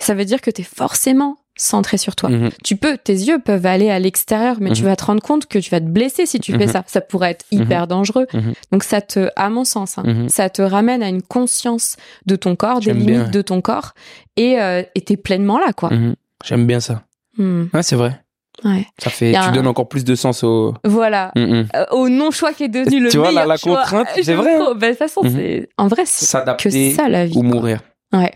Ça veut dire que tu es forcément centré sur toi. Mhm. Tu peux, tes yeux peuvent aller à l'extérieur, mais tu Mhm. vas te rendre compte que tu vas te blesser si tu fais Mhm. ça. Ça pourrait être hyper dangereux. Donc ça te, à mon sens, hein, ça te ramène à une conscience de ton corps, des limites bien. de ton corps, et euh, t'es pleinement là, quoi. J'aime bien ça. Hmm, Ouais, c'est vrai. ouais. Ça fait, tu un- donnes encore plus de sens au. Voilà. Mhm. Euh, au non-choix qui est devenu [laughs] le Tu vois, la- choix. contrainte, [laughs] c'est vrai, trop. Ben, de toute façon, Mhm. c'est en vrai, c'est que ça la vie. ou quoi. mourir. Ouais.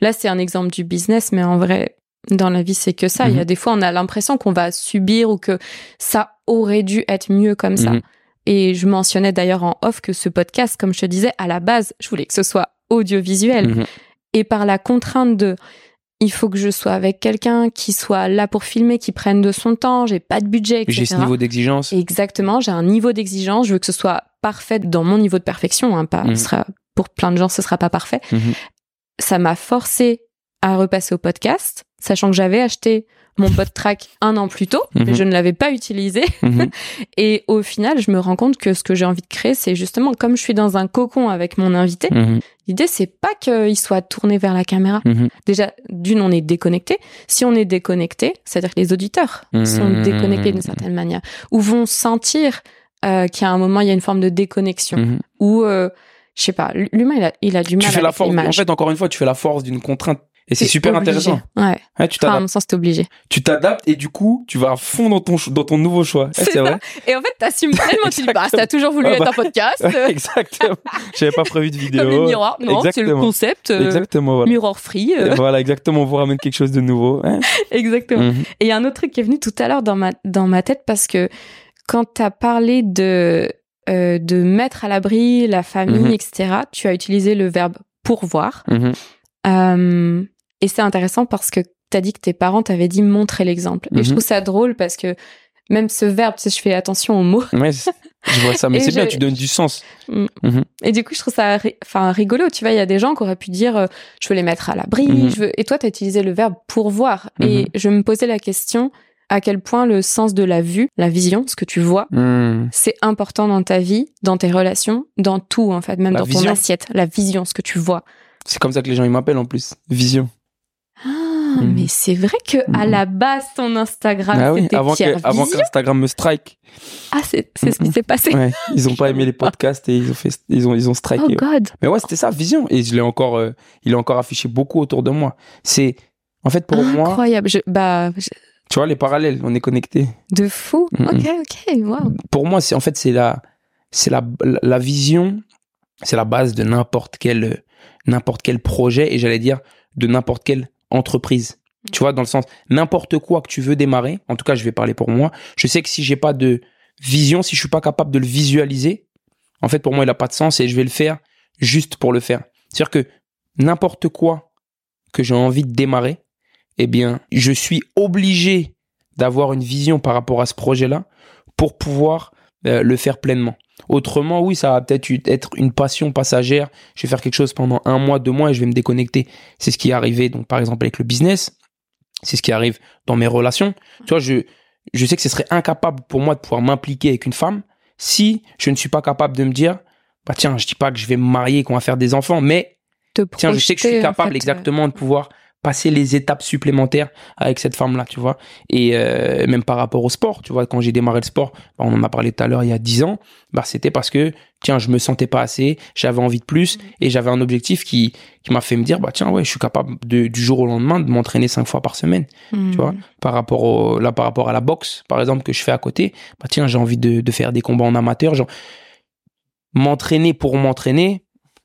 Là, c'est un exemple du business, mais en vrai, dans la vie, c'est que ça. Il y a Mhm. des fois, on a l'impression qu'on va subir ou que ça aurait dû être mieux comme ça. Mhm. Et je mentionnais d'ailleurs en off que ce podcast, comme je te disais, à la base, je voulais que ce soit audiovisuel. Mhm. Et par la contrainte de il faut que je sois avec quelqu'un qui soit là pour filmer, qui prenne de son temps, j'ai pas de budget, etc. J'ai ce niveau d'exigence. Exactement, j'ai un niveau d'exigence, je veux que ce soit parfait dans mon niveau de perfection. Hein, pas, ce sera, pour plein de gens, ce sera pas parfait. Ça m'a forcé à repasser au podcast, sachant que j'avais acheté mon PodTrack un an plus tôt, mais Mhm. je ne l'avais pas utilisé. Mhm. [laughs] Et au final, je me rends compte que ce que j'ai envie de créer, c'est justement comme je suis dans un cocon avec mon invité. Mhm. L'idée, c'est pas qu'il soit tourné vers la caméra. Déjà, d'une, on est déconnecté. Si on est déconnecté, c'est-à-dire que les auditeurs sont déconnectés d'une certaine manière, ou vont sentir euh, qu'à un moment, il y a une forme de déconnexion, ou, euh, je sais pas, l'humain, il a, il a du mal Tu fais avec la force. En fait, encore une fois, tu fais la force d'une contrainte. Et c'est super obligé. intéressant. Ouais. Ouais, tu Enfin, à t'adaptes. mon sens, t'es obligé. Tu t'adaptes et du coup, tu vas à fond dans ton, dans ton nouveau choix. Ouais, C'est C'est vrai. Et en fait, t'assumes [laughs] tellement, tu dis, bah, t'as toujours voulu Ouais, être bah, un podcast, [laughs] Ouais, exactement. J'avais pas prévu de vidéo. comme miroirs. Non, c'est le concept, euh, Exactement, voilà. miroir free. euh, Voilà, exactement. On vous ramène quelque chose de nouveau. Ouais. [laughs] exactement. Mhm. Et il y a un autre truc qui est venu tout à l'heure dans ma, dans ma tête parce que quand tu as parlé de, euh, de mettre à l'abri la famille, Mhm. etc., tu as utilisé le verbe pourvoir. Mhm. Euh, et c'est intéressant parce que tu as dit que tes parents t'avaient dit montrer l'exemple. Et je Mhm. trouve ça drôle parce que même ce verbe, tu sais, je fais attention aux mots. Ouais, je vois ça, mais [laughs] Et c'est bien, tu donnes du sens. Et du coup, je trouve ça ri- enfin, rigolo. Tu vois, il y a des gens qui auraient pu dire euh, je veux les mettre à l'abri. Mhm. je veux... Et toi, tu as utilisé le verbe pourvoir. Et Mhm. je me posais la question à quel point le sens de la vue, la vision, ce que tu vois, Mhm. c'est important dans ta vie, dans tes relations, dans tout, en fait, même La dans ton assiette. La vision, ce que tu vois. C'est comme ça que les gens ils m'appellent en plus. Vision. Mhm. mais c'est vrai que à Mhm. la base, ton Instagram, ah oui, avant que- avant qu'Instagram me strike. Ah, c'est c'est ce qui Mhm. s'est passé. Ouais, ils ont pas [laughs] aimé les podcasts et ils ont fait, ils ont, ils ont striké. Oh ouais. God. Mais ouais, c'était ça, vision. Et je l'ai encore, euh, il est encore affiché beaucoup autour de moi. C'est, en fait, pour moi, Incroyable. Je- bah, je- tu vois, les parallèles, on est connectés. de fou. Ok, ok, wow. Pour moi, c'est, en fait, c'est la, c'est la, la, la vision, c'est la base de n'importe quel, euh, n'importe quel projet et j'allais dire de n'importe quelle entreprise. Tu vois, dans le sens, n'importe quoi que tu veux démarrer, en tout cas, je vais parler pour moi, je sais que si j'ai pas de vision, si je suis pas capable de le visualiser, en fait, pour moi, il a pas de sens et je vais le faire juste pour le faire. C'est-à-dire que n'importe quoi que j'ai envie de démarrer, eh bien, je suis obligé d'avoir une vision par rapport à ce projet-là pour pouvoir euh, le faire pleinement. Autrement, oui, ça va peut-être être une passion passagère. Je vais faire quelque chose pendant un mois, deux mois et je vais me déconnecter. C'est ce qui est arrivé, donc, par exemple, avec le business. C'est ce qui arrive dans mes relations. Tu vois, je, je sais que ce serait incapable pour moi de pouvoir m'impliquer avec une femme si je ne suis pas capable de me dire, bah tiens, je dis pas que je vais me marier et qu'on va faire des enfants, mais tiens, je sais que je suis en capable fait, exactement de pouvoir passer les étapes supplémentaires avec cette femme-là, tu vois. Et euh, même par rapport au sport, tu vois, quand j'ai démarré le sport, bah, on en a parlé tout à l'heure, il y a 10 ans, bah, c'était parce que, tiens, je me sentais pas assez, j'avais envie de plus, Mhm. et j'avais un objectif qui, qui m'a fait me dire, bah tiens, ouais, je suis capable de, du jour au lendemain de m'entraîner cinq fois par semaine euh, tu vois. par rapport au, là par rapport à la boxe par exemple que je fais à côté bah tiens j'ai envie de, de faire des combats en amateur genre m'entraîner pour m'entraîner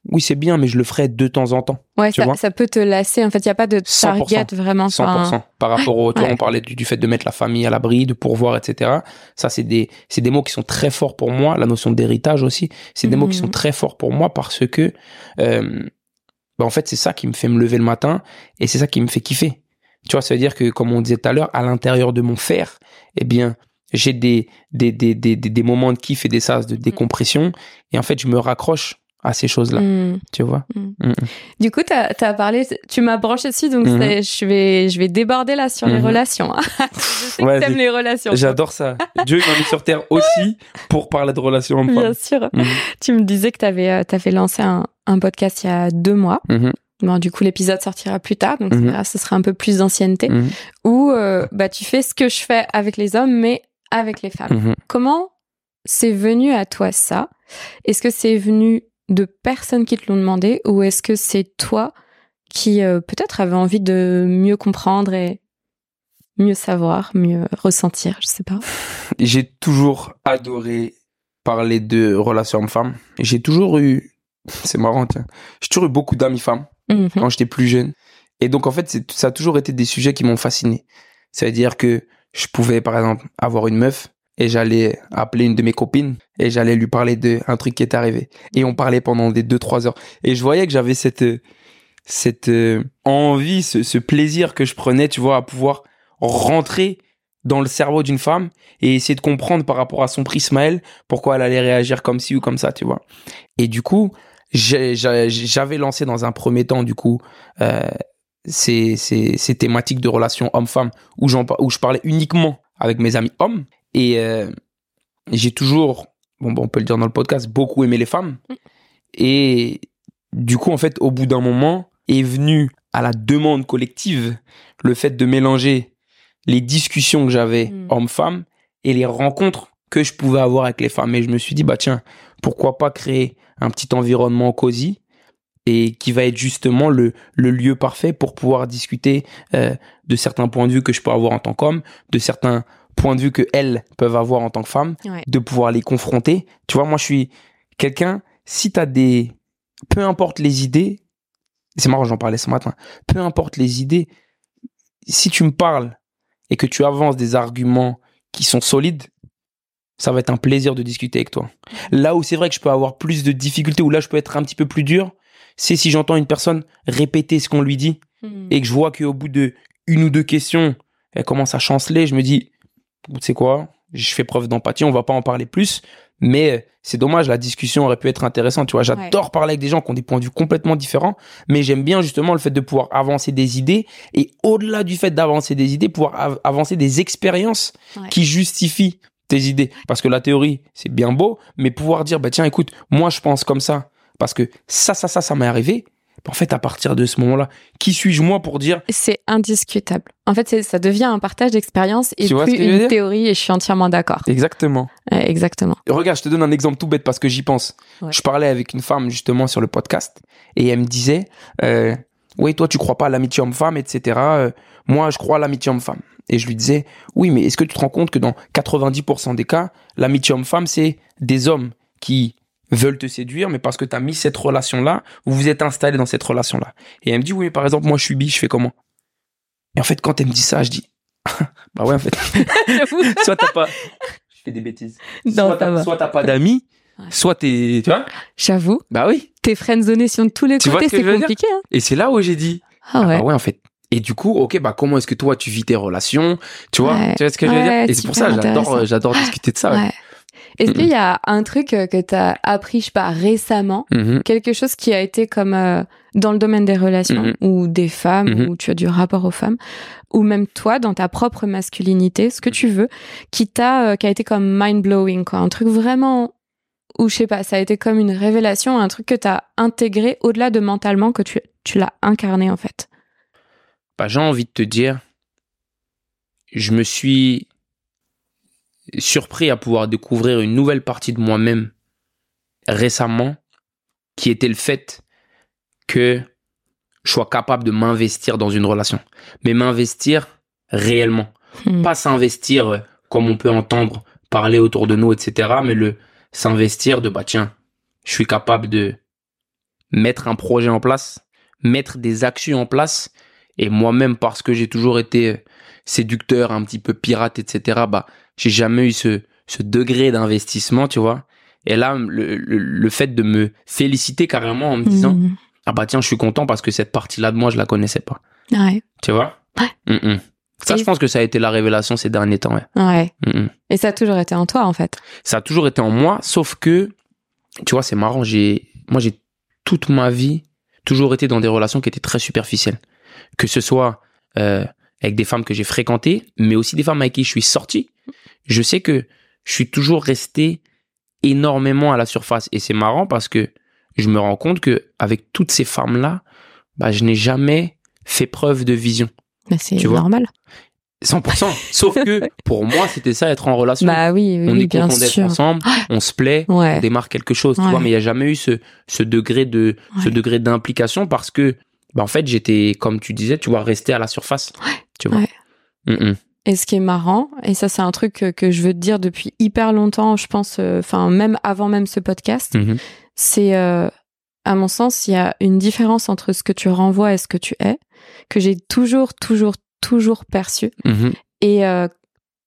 oui c'est bien mais je le ferai de temps en temps Ouais, tu ça, vois. ça peut te lasser. En fait, il n'y a pas de 100%. target vraiment. 100% enfin, par rapport au tu vois, ouais. on parlait du, du fait de mettre la famille à l'abri de pourvoir etc ça c'est des c'est des mots qui sont très forts pour moi la notion d'héritage aussi c'est des mots qui Mhm. sont très forts pour moi parce que euh, bah, en fait c'est ça qui me fait me lever le matin et c'est ça qui me fait kiffer tu vois ça veut dire que comme on disait tout à l'heure à l'intérieur de mon faire eh bien j'ai des des, des, des, des des moments de kiff et des sas de décompression et en fait je me raccroche à ces choses là hmm. tu vois Du coup, tu as, parlé, tu m'as branché dessus, donc Mhm. c'est- je, vais, je vais déborder là sur les Mhm. relations. hein. [laughs] je sais que Vas-y. t'aimes les relations. j'adore ça Dieu m'a mis sur terre aussi pour parler de relations Bien sûr. Mhm. Tu me disais que tu avais, lancé un, un podcast il y a deux mois. Bon, du coup, l'épisode sortira plus tard, donc là, ce sera un peu plus d'ancienneté, où euh, bah, tu fais ce que je fais avec les hommes, mais avec les femmes. Comment c'est venu à toi ça? Est-ce que c'est venu de personnes qui te l'ont demandé ou est-ce que c'est toi qui euh, peut-être avait envie de mieux comprendre et mieux savoir, mieux ressentir, je sais pas? [laughs] J'ai toujours adoré parler de relations hommes-femmes. J'ai toujours eu, [laughs] c'est marrant, tiens, j'ai toujours eu beaucoup d'amis femmes Mhm. quand j'étais plus jeune. Et donc, en fait, c'est- ça a toujours été des sujets qui m'ont fasciné. C'est-à-dire que je pouvais, par exemple, avoir une meuf et j'allais appeler une de mes copines et j'allais lui parler de un truc qui est arrivé. Et on parlait pendant des deux, trois heures. Et je voyais que j'avais cette, cette euh, envie, ce, plaisir que je prenais, tu vois, à pouvoir rentrer dans le cerveau d'une femme et essayer de comprendre par rapport à son prisme à elle pourquoi elle allait réagir comme ci ou comme ça, tu vois. Et du coup, j'avais lancé dans un premier temps, du coup, euh, ces, ces, ces thématiques de relations homme-femme où, où je parlais uniquement avec mes amis hommes. Et euh, j'ai toujours, bon, bon, on peut le dire dans le podcast, beaucoup aimé les femmes. Et du coup, en fait, au bout d'un moment, est venu à la demande collective le fait de mélanger les discussions que j'avais Mm. hommes-femmes et les rencontres que je pouvais avoir avec les femmes. Et je me suis dit, bah tiens, pourquoi pas créer un petit environnement cosy et qui va être justement le, le lieu parfait pour pouvoir discuter euh, de certains points de vue que je peux avoir en tant qu'homme, de certains points de vue que elles peuvent avoir en tant que femmes, Ouais. de pouvoir les confronter. Tu vois, moi je suis quelqu'un, si tu as des... Peu importe les idées, c'est marrant, j'en parlais ce matin, peu importe les idées, si tu me parles et que tu avances des arguments qui sont solides, ça va être un plaisir de discuter avec toi. Là où c'est vrai que je peux avoir plus de difficultés, où là je peux être un petit peu plus dur, c'est si j'entends une personne répéter ce qu'on lui dit Mhm. et que je vois qu'au bout de une ou deux questions, elle commence à chanceler, je me dis, tu sais quoi, je fais preuve d'empathie, on va pas en parler plus, mais euh, c'est dommage, la discussion aurait pu être intéressante, tu vois, j'adore parler avec des gens qui ont des points de vue complètement différents, mais j'aime bien justement le fait de pouvoir avancer des idées et au-delà du fait d'avancer des idées, pouvoir av- avancer des expériences Ouais. qui justifient tes idées. Parce que la théorie, c'est bien beau, mais pouvoir dire, bah tiens, écoute, moi je pense comme ça, parce que ça, ça, ça, ça m'est arrivé. En fait, à partir de ce moment-là, qui suis-je moi pour dire, C'est indiscutable. En fait, ça devient un partage d'expérience et Tu plus une théorie et je suis entièrement d'accord. exactement. Ouais, exactement. Regarde, je te donne un exemple tout bête parce que j'y pense. Ouais. Je parlais avec une femme justement sur le podcast et elle me disait, euh, oui, toi tu crois pas à l'amitié homme-femme, etc. Euh, moi, je crois à l'amitié homme-femme. Et je lui disais, oui, mais est-ce que tu te rends compte que dans 90% des cas, l'amitié homme-femme, c'est des hommes qui veulent te séduire, mais parce que tu as mis cette relation-là, vous vous êtes installé dans cette relation-là. Et elle me dit, oui, mais par exemple, moi je suis bi, je fais comment? Et en fait, quand elle me dit ça, je dis, [laughs] bah ouais, en fait, [laughs] soit t'as pas. Je fais des bêtises. Non, soit t'as soit t'as pas d'amis, Ouais. soit t'es. Tu vois? J'avoue, Bah oui. t'es friendzoné sur tous les Tu côtés, c'est compliqué. Hein Et c'est là où j'ai dit. ah ouais. Ah ouais, en fait. Et du coup, ok, bah comment est-ce que toi tu vis tes relations? Tu vois? Ouais. Tu vois ce que je veux dire? Et c'est pour ça, j'adore, j'adore discuter de ça. ouais. Est-ce qu'il y a un truc euh, que t'as appris, je sais pas, récemment, Mhm. quelque chose qui a été comme euh, dans le domaine des relations Mhm. ou des femmes Mhm. ou tu as du rapport aux femmes ou même toi dans ta propre masculinité, ce que tu veux, qui t'a, euh, qui a été comme mind blowing quoi, un truc vraiment ou je sais pas, ça a été comme une révélation, un truc que t'as intégré au-delà de mentalement que tu tu l'as incarné en fait? Bah, j'ai envie de te dire, je me suis surpris à pouvoir découvrir une nouvelle partie de moi-même récemment, qui était le fait que je sois capable de m'investir dans une relation. Mais m'investir réellement. Hmm. Pas s'investir euh, comme on peut entendre parler autour de nous, etc. Mais le s'investir de, bah tiens, je suis capable de mettre un projet en place, mettre des actions en place. Et moi-même, parce que j'ai toujours été euh, séducteur, un petit peu pirate, etc., bah, j'ai jamais eu ce, ce degré d'investissement, tu vois. Et là, le, le, le fait de me féliciter carrément en me disant, Mhm. ah bah tiens, je suis content parce que cette partie-là de moi, je la connaissais pas. Ouais. Tu vois? Ouais. Mm, mm. Ça, je pense que ça a été la révélation ces derniers temps, ouais. Ouais. Et ça a toujours été en toi en fait. Ça a toujours été en moi, sauf que, tu vois, c'est marrant, j'ai, moi, j'ai toute ma vie toujours été dans des relations qui étaient très superficielles. Que ce soit euh, avec des femmes que j'ai fréquentées, mais aussi des femmes avec qui je suis sorti. Je sais que je suis toujours resté énormément à la surface. Et c'est marrant parce que je me rends compte que avec toutes ces femmes-là, bah, je n'ai jamais fait preuve de vision. Mais c'est normal. 100%. [laughs] Sauf que pour moi, c'était ça, être en relation. Bah oui, oui, on est bien content d'être ensemble, [gasps] on se plaît, on démarre quelque chose, tu vois, mais il n'y a jamais eu ce, ce degré de, ce degré d'implication parce que, bah, en fait, j'étais, comme tu disais, tu vois, resté à la surface. Tu vois. Mm, mm. Et ce qui est marrant, et ça c'est un truc que, que je veux te dire depuis hyper longtemps, je pense, euh, enfin même avant même ce podcast, Mhm. c'est, euh, à mon sens, il y a une différence entre ce que tu renvoies et ce que tu es, que j'ai toujours, toujours, toujours perçu. Mhm. Et euh,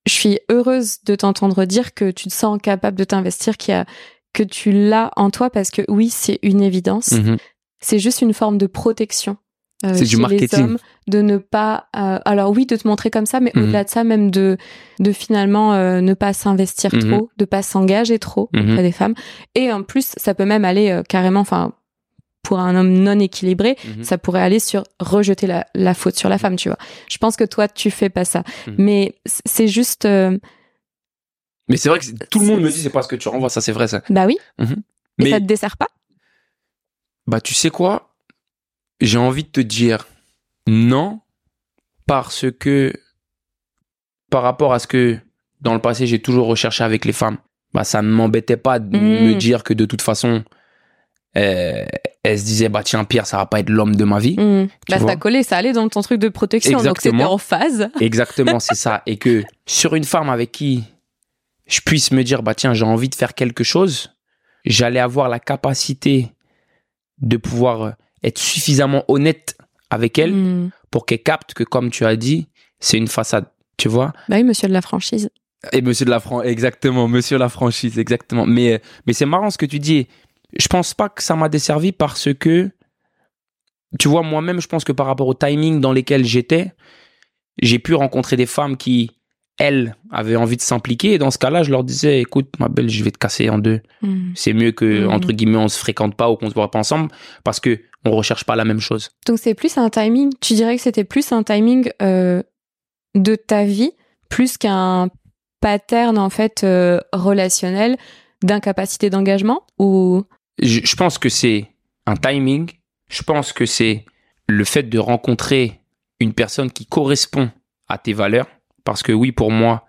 je suis heureuse de t'entendre dire que tu te sens capable de t'investir, qu'il y a, que tu l'as en toi, parce que oui, c'est une évidence. Mhm. C'est juste une forme de protection. C'est du chez les marketing. hommes, de ne pas. euh, alors oui, de te montrer comme ça, mais Mhm. au-delà de ça, même de, de finalement euh, ne pas s'investir Mhm. trop, de pas s'engager trop Mhm. auprès des femmes. Et en plus, ça peut même aller euh, carrément, enfin, pour un homme non équilibré, ça pourrait aller sur rejeter la, la faute sur la femme, tu vois. Je pense que toi, tu fais pas ça. Mais c'est juste. euh, Mais c'est vrai que tout le monde me dit c'est pas ce que tu renvoies, ça c'est vrai ça. bah oui. Et Mais ça te dessert pas? Bah tu sais quoi? J'ai envie de te dire non parce que par rapport à ce que dans le passé j'ai toujours recherché avec les femmes, bah ça ne m'embêtait pas de me dire que de toute façon euh, elle se disait bah tiens Pierre ça va pas être l'homme de ma vie. Mmh. Bah, ça collé, ça allait dans ton truc de protection, donc c'était Exactement. en phase. [laughs] Exactement, c'est ça. Et que sur une femme avec qui je puisse me dire, bah tiens, j'ai envie de faire quelque chose, j'allais avoir la capacité de pouvoir être suffisamment honnête avec elle Mmh. pour qu'elle capte que, comme tu as dit, c'est une façade. Tu vois? Bah oui, monsieur de la franchise. Et monsieur de la franchise, exactement, monsieur la franchise, exactement. Mais, euh, mais c'est marrant ce que tu dis. Je pense pas que ça m'a desservi parce que, tu vois, moi-même, je pense que par rapport au timing dans lesquels j'étais, j'ai pu rencontrer des femmes qui, elles, avaient envie de s'impliquer. Et dans ce cas-là, je leur disais, écoute, ma belle, je vais te casser en deux. Mmh. C'est mieux que, Mhm. entre guillemets, on se fréquente pas ou qu'on se voit pas ensemble parce que on recherche pas la même chose. Donc c'est plus un timing, tu dirais que c'était plus un timing euh, de ta vie, plus qu'un pattern en fait euh, relationnel d'incapacité d'engagement ou? Je, je pense que c'est un timing. Je pense que c'est le fait de rencontrer une personne qui correspond à tes valeurs. Parce que oui, pour moi,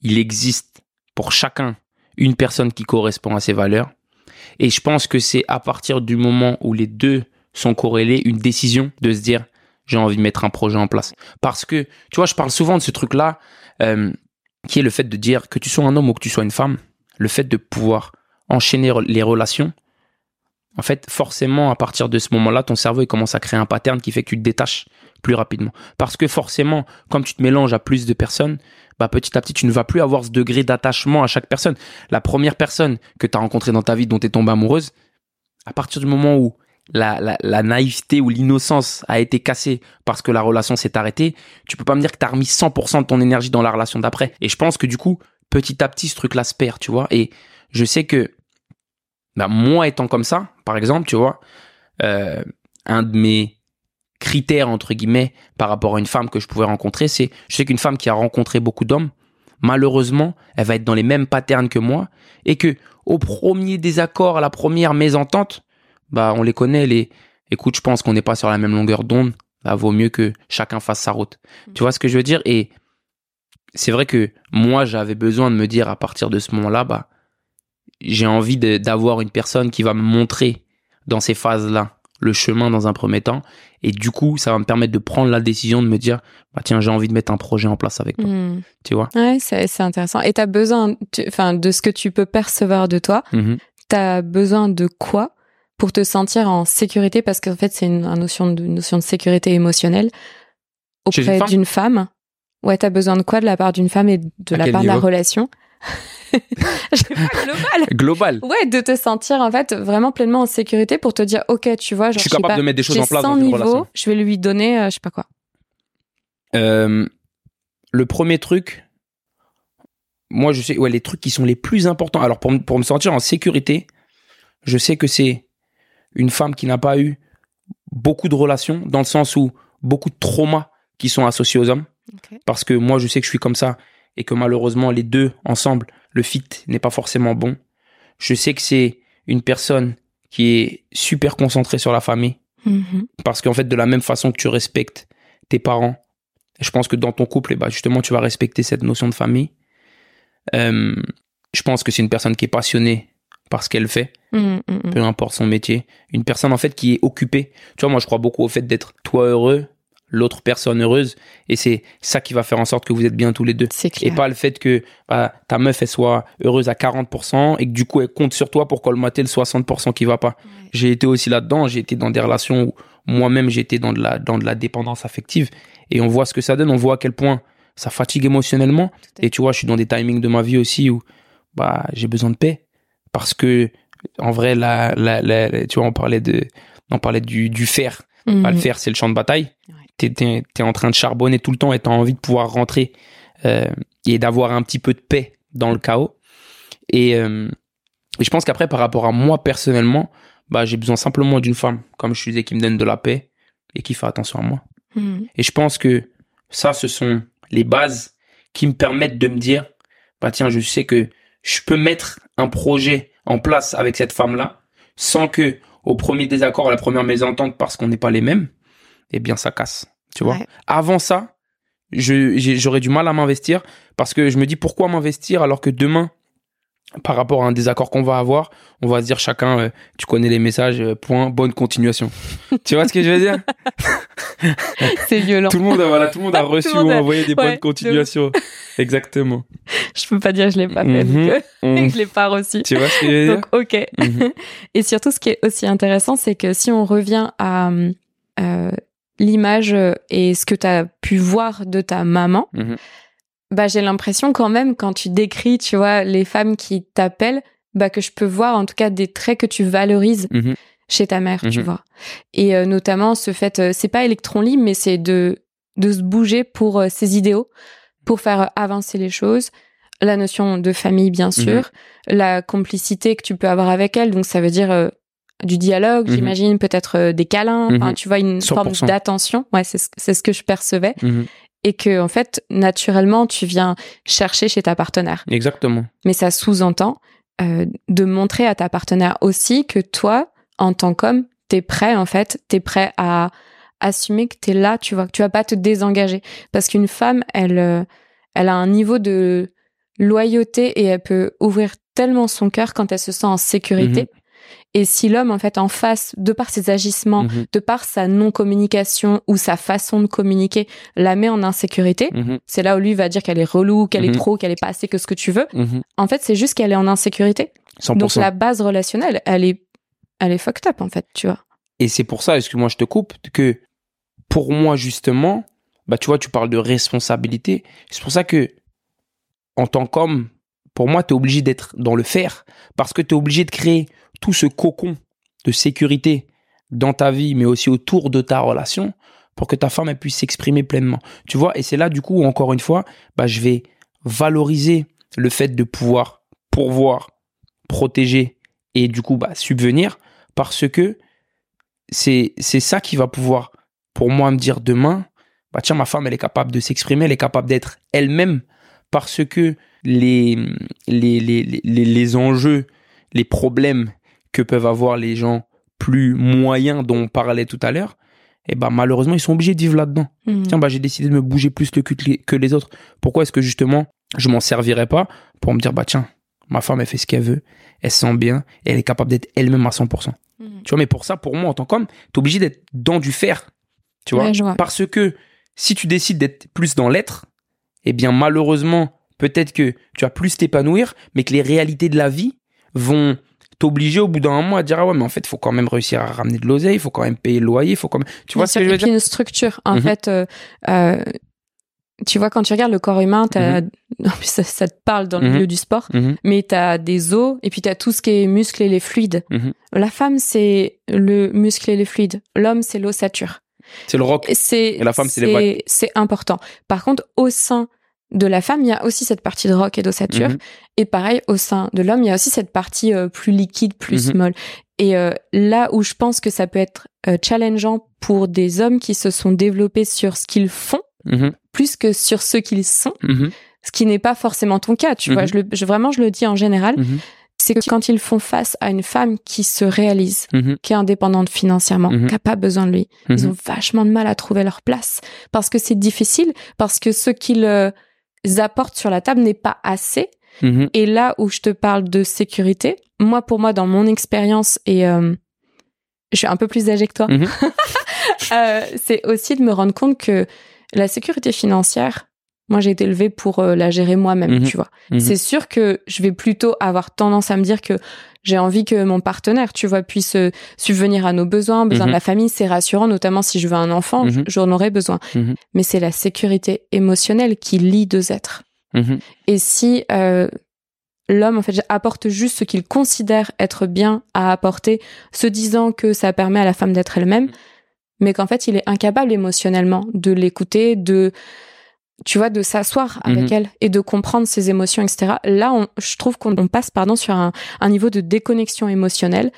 il existe pour chacun une personne qui correspond à ses valeurs. Et je pense que c'est à partir du moment où les deux sont corrélés, une décision de se dire, j'ai envie de mettre un projet en place. Parce que, tu vois, je parle souvent de ce truc-là, euh, qui est le fait de dire que tu sois un homme ou que tu sois une femme, le fait de pouvoir enchaîner les relations, en fait, forcément, à partir de ce moment-là, ton cerveau commence à créer un pattern qui fait que tu te détaches plus rapidement. Parce que forcément, comme tu te mélanges à plus de personnes, bah petit à petit, tu ne vas plus avoir ce degré d'attachement à chaque personne. La première personne que tu as rencontrée dans ta vie, dont tu es tombée amoureuse, à partir du moment où la, la, la naïveté ou l'innocence a été cassée parce que la relation s'est arrêtée, tu peux pas me dire que tu as remis 100% de ton énergie dans la relation d'après. Et je pense que du coup, petit à petit, ce truc-là se perd, tu vois. Et je sais que bah, moi étant comme ça, par exemple, tu vois, euh, un de mes critères, entre guillemets, par rapport à une femme que je pouvais rencontrer, c'est, je sais qu'une femme qui a rencontré beaucoup d'hommes, malheureusement, elle va être dans les mêmes patterns que moi, et que au premier désaccord, à la première mésentente, bah, on les connaît, les, écoute, je pense qu'on n'est pas sur la même longueur d'onde, bah, vaut mieux que chacun fasse sa route. Tu vois ce que je veux dire? Et c'est vrai que moi, j'avais besoin de me dire à partir de ce moment-là, bah, j'ai envie d'avoir une personne qui va me montrer dans ces phases-là le chemin dans un premier temps. Et du coup, ça va me permettre de prendre la décision de me dire, bah tiens, j'ai envie de mettre un projet en place avec toi. Hmm. Tu vois? Ouais, c'est intéressant. Et t'as besoin, tu- enfin, de ce que tu peux percevoir de toi. Mhm. T'as besoin de quoi pour te sentir en sécurité Parce qu'en fait, c'est une, une notion de une notion de sécurité émotionnelle auprès femme d'une femme. Ouais, t'as besoin de quoi de la part d'une femme et de À la part de la niveau relation? [laughs] Je global. Global. Ouais, de te sentir en fait vraiment pleinement en sécurité pour te dire, ok, tu vois, genre, je suis sais capable pas, de mettre des choses en place 100 dans une niveaux, relation. je vais lui donner, euh, je sais pas quoi. Euh, le premier truc, moi je sais, ouais, les trucs qui sont les plus importants. Alors pour, pour me sentir en sécurité, je sais que c'est une femme qui n'a pas eu beaucoup de relations, dans le sens où beaucoup de traumas qui sont associés aux hommes. Parce que moi je sais que je suis comme ça et que malheureusement les deux ensemble, le fit n'est pas forcément bon. Je sais que c'est une personne qui est super concentrée sur la famille. Mhm. Parce qu'en fait, de la même façon que tu respectes tes parents, je pense que dans ton couple, eh ben, justement, tu vas respecter cette notion de famille. Euh, je pense que c'est une personne qui est passionnée par ce qu'elle fait, Mhm, mhm. peu importe son métier. Une personne, en fait, qui est occupée. Tu vois, moi, je crois beaucoup au fait d'être toi heureux, l'autre personne heureuse. Et c'est ça qui va faire en sorte que vous êtes bien tous les deux. C'est Et clair. pas le fait que bah, ta meuf, elle soit heureuse à 40% et que du coup, elle compte sur toi pour colmater le 60% qui va pas. J'ai été aussi là-dedans. J'ai été dans des relations où moi-même, j'étais dans de la, dans de la dépendance affective. Et on voit ce que ça donne. On voit à quel point ça fatigue émotionnellement. Et tu vois, je suis dans des timings de ma vie aussi où bah, j'ai besoin de paix. Parce que, en vrai, la, la, tu vois, on parlait, de, on parlait du, du fer. Mhm. Bah, le fer, c'est le champ de bataille. Ouais. T'es, t'es, t'es en train de charbonner tout le temps et t'as envie de pouvoir rentrer euh, et d'avoir un petit peu de paix dans le chaos. Et, euh, et je pense qu'après, par rapport à moi personnellement, bah, j'ai besoin simplement d'une femme, comme je disais, qui me donne de la paix et qui fait attention à moi. Mhm. Et je pense que ça, ce sont les bases qui me permettent de me dire, bah tiens, je sais que je peux mettre un projet en place avec cette femme-là sans que au premier désaccord, à la première mésentente, parce qu'on n'est pas les mêmes, eh bien, ça casse. Tu vois? Ouais. Avant ça, j'aurais du mal à m'investir parce que je me dis pourquoi m'investir alors que demain, par rapport à un désaccord qu'on va avoir, on va se dire chacun, euh, tu connais les messages, euh, point, bonne continuation. [laughs] tu vois ce que je veux dire? [laughs] C'est violent. tout le monde a, voilà, tout le monde a [laughs] reçu monde ou envoyé des ouais, bonnes continuations. Exactement. Je peux pas dire que je l'ai pas fait. Euh, Mhm. je l'ai pas reçu. Tu vois ce que je veux dire? Donc, ok. Mhm. Et surtout, ce qui est aussi intéressant, c'est que si on revient à euh, l'image et ce que tu as pu voir de ta maman, Mhm. Bah, j'ai l'impression quand même, quand tu décris, tu vois, les femmes qui t'appellent, bah, que je peux voir en tout cas des traits que tu valorises Mhm. chez ta mère, tu Mhm. vois. Et euh, notamment ce fait, euh, c'est pas électron libre, mais c'est de, de se bouger pour euh, ses idéaux, pour faire avancer les choses. La notion de famille, bien Mhm. sûr. La complicité que tu peux avoir avec elle. Donc, ça veut dire euh, du dialogue, j'imagine, peut-être euh, des câlins. Tu vois, une 100%. forme d'attention. Ouais, c'est ce- c'est ce que je percevais. Mhm. Et que, en fait, naturellement, tu viens chercher chez ta partenaire. Exactement. Mais ça sous-entend euh, de montrer à ta partenaire aussi que toi, en tant qu'homme, t'es prêt, en fait, t'es prêt à assumer que t'es là, tu vois, que tu vas pas te désengager. Parce qu'une femme, elle, euh, elle a un niveau de loyauté et elle peut ouvrir tellement son cœur quand elle se sent en sécurité. Et si l'homme, en fait, en face, de par ses agissements, Mhm. de par sa non-communication ou sa façon de communiquer, la met en insécurité, Mhm. c'est là où lui va dire qu'elle est relou, qu'elle Mhm. est trop, qu'elle est pas assez que ce que tu veux. Mhm. En fait, c'est juste qu'elle est en insécurité. 100%. Donc la base relationnelle, elle est, elle est fucked up en fait, tu vois. Et c'est pour ça, excuse-moi, je te coupe, que pour moi, justement, bah, tu vois, tu parles de responsabilité. C'est pour ça que, en tant qu'homme, pour moi, tu es obligé d'être dans le faire. Parce que tu es obligé de créer tout ce cocon de sécurité dans ta vie, mais aussi autour de ta relation, pour que ta femme puisse s'exprimer pleinement. Tu vois, et c'est là, du coup, où, encore une fois, bah, je vais valoriser le fait de pouvoir pourvoir, protéger et du coup, bah, subvenir, parce que c'est c'est ça qui va pouvoir pour moi me dire demain bah tiens ma femme elle est capable de s'exprimer elle est capable d'être elle-même parce que les les, les les les enjeux les problèmes que peuvent avoir les gens plus moyens dont on parlait tout à l'heure et ben malheureusement ils sont obligés de vivre là-dedans Mhm. tiens bah j'ai décidé de me bouger plus le cul que les- autres pourquoi est-ce que justement je m'en servirais pas pour me dire bah tiens ma femme elle fait ce qu'elle veut elle se sent bien et elle est capable d'être elle-même à 100% Mhm. tu vois, mais pour ça, pour moi, en tant qu'homme, t'es obligé d'être dans du faire. Tu vois, Ouais, je vois. Parce que si tu décides d'être plus dans l'être, eh bien, malheureusement, peut-être que tu vas plus t'épanouir, mais que les réalités de la vie vont t'obliger au bout d'un moment à dire ah ouais mais en fait il faut quand même réussir à ramener de l'oseille il faut quand même payer le loyer il faut quand même tu vois Bien ce sûr. que je veux Et puis dire? une structure. En Mhm. fait, euh, euh, tu vois, quand tu regardes le corps humain, Mhm. [laughs] en plus, ça, ça te parle dans le Mhm. milieu du sport, Mhm, mais tu as des os et puis tu as tout ce qui est muscle et les fluides. La femme, c'est le muscle et les fluides. L'homme, c'est l'ossature. C'est le rock Et c'est la femme, c'est les vagues. c'est important. Par contre, au sein de la femme, il y a aussi cette partie de rock et d'ossature. Mhm. Et pareil, au sein de l'homme, il y a aussi cette partie euh, plus liquide, plus Mhm. molle. Et euh, là où je pense que ça peut être euh, challengeant pour des hommes qui se sont développés sur ce qu'ils font, Mhm, plus que sur ce qu'ils sont, ce qui n'est pas forcément ton cas, tu vois. Je le, je- vraiment, je le dis en général. C'est que quand ils font face à une femme qui se réalise, Mhm. qui est indépendante financièrement, Mhm. qui a pas besoin de lui, ils Mhm. ont vachement de mal à trouver leur place parce que c'est difficile, parce que ce qu'ils euh, apportent sur la table n'est pas assez. Et là où je te parle de sécurité, moi, pour moi, dans mon expérience, et euh, je suis un peu plus âgée que toi, [laughs] euh, c'est aussi de me rendre compte que la sécurité financière, moi, j'ai été élevée pour euh, la gérer moi-même, Mhm. tu vois. Mhm. C'est sûr que je vais plutôt avoir tendance à me dire que j'ai envie que mon partenaire, tu vois, puisse euh, subvenir à nos besoins, besoins Mhm. de la famille. C'est rassurant, notamment si je veux un enfant, Mhm. j'en aurai besoin. Mhm. Mais c'est la sécurité émotionnelle qui lie deux êtres. Mhm. Et si euh, l'homme, en fait, apporte juste ce qu'il considère être bien à apporter, se disant que ça permet à la femme d'être elle-même, mais qu'en fait, il est incapable émotionnellement de l'écouter, de, tu vois, de s'asseoir avec Mhm. elle et de comprendre ses émotions, etc. Là, on, je trouve qu'on on passe, pardon, sur un, un niveau de déconnexion émotionnelle,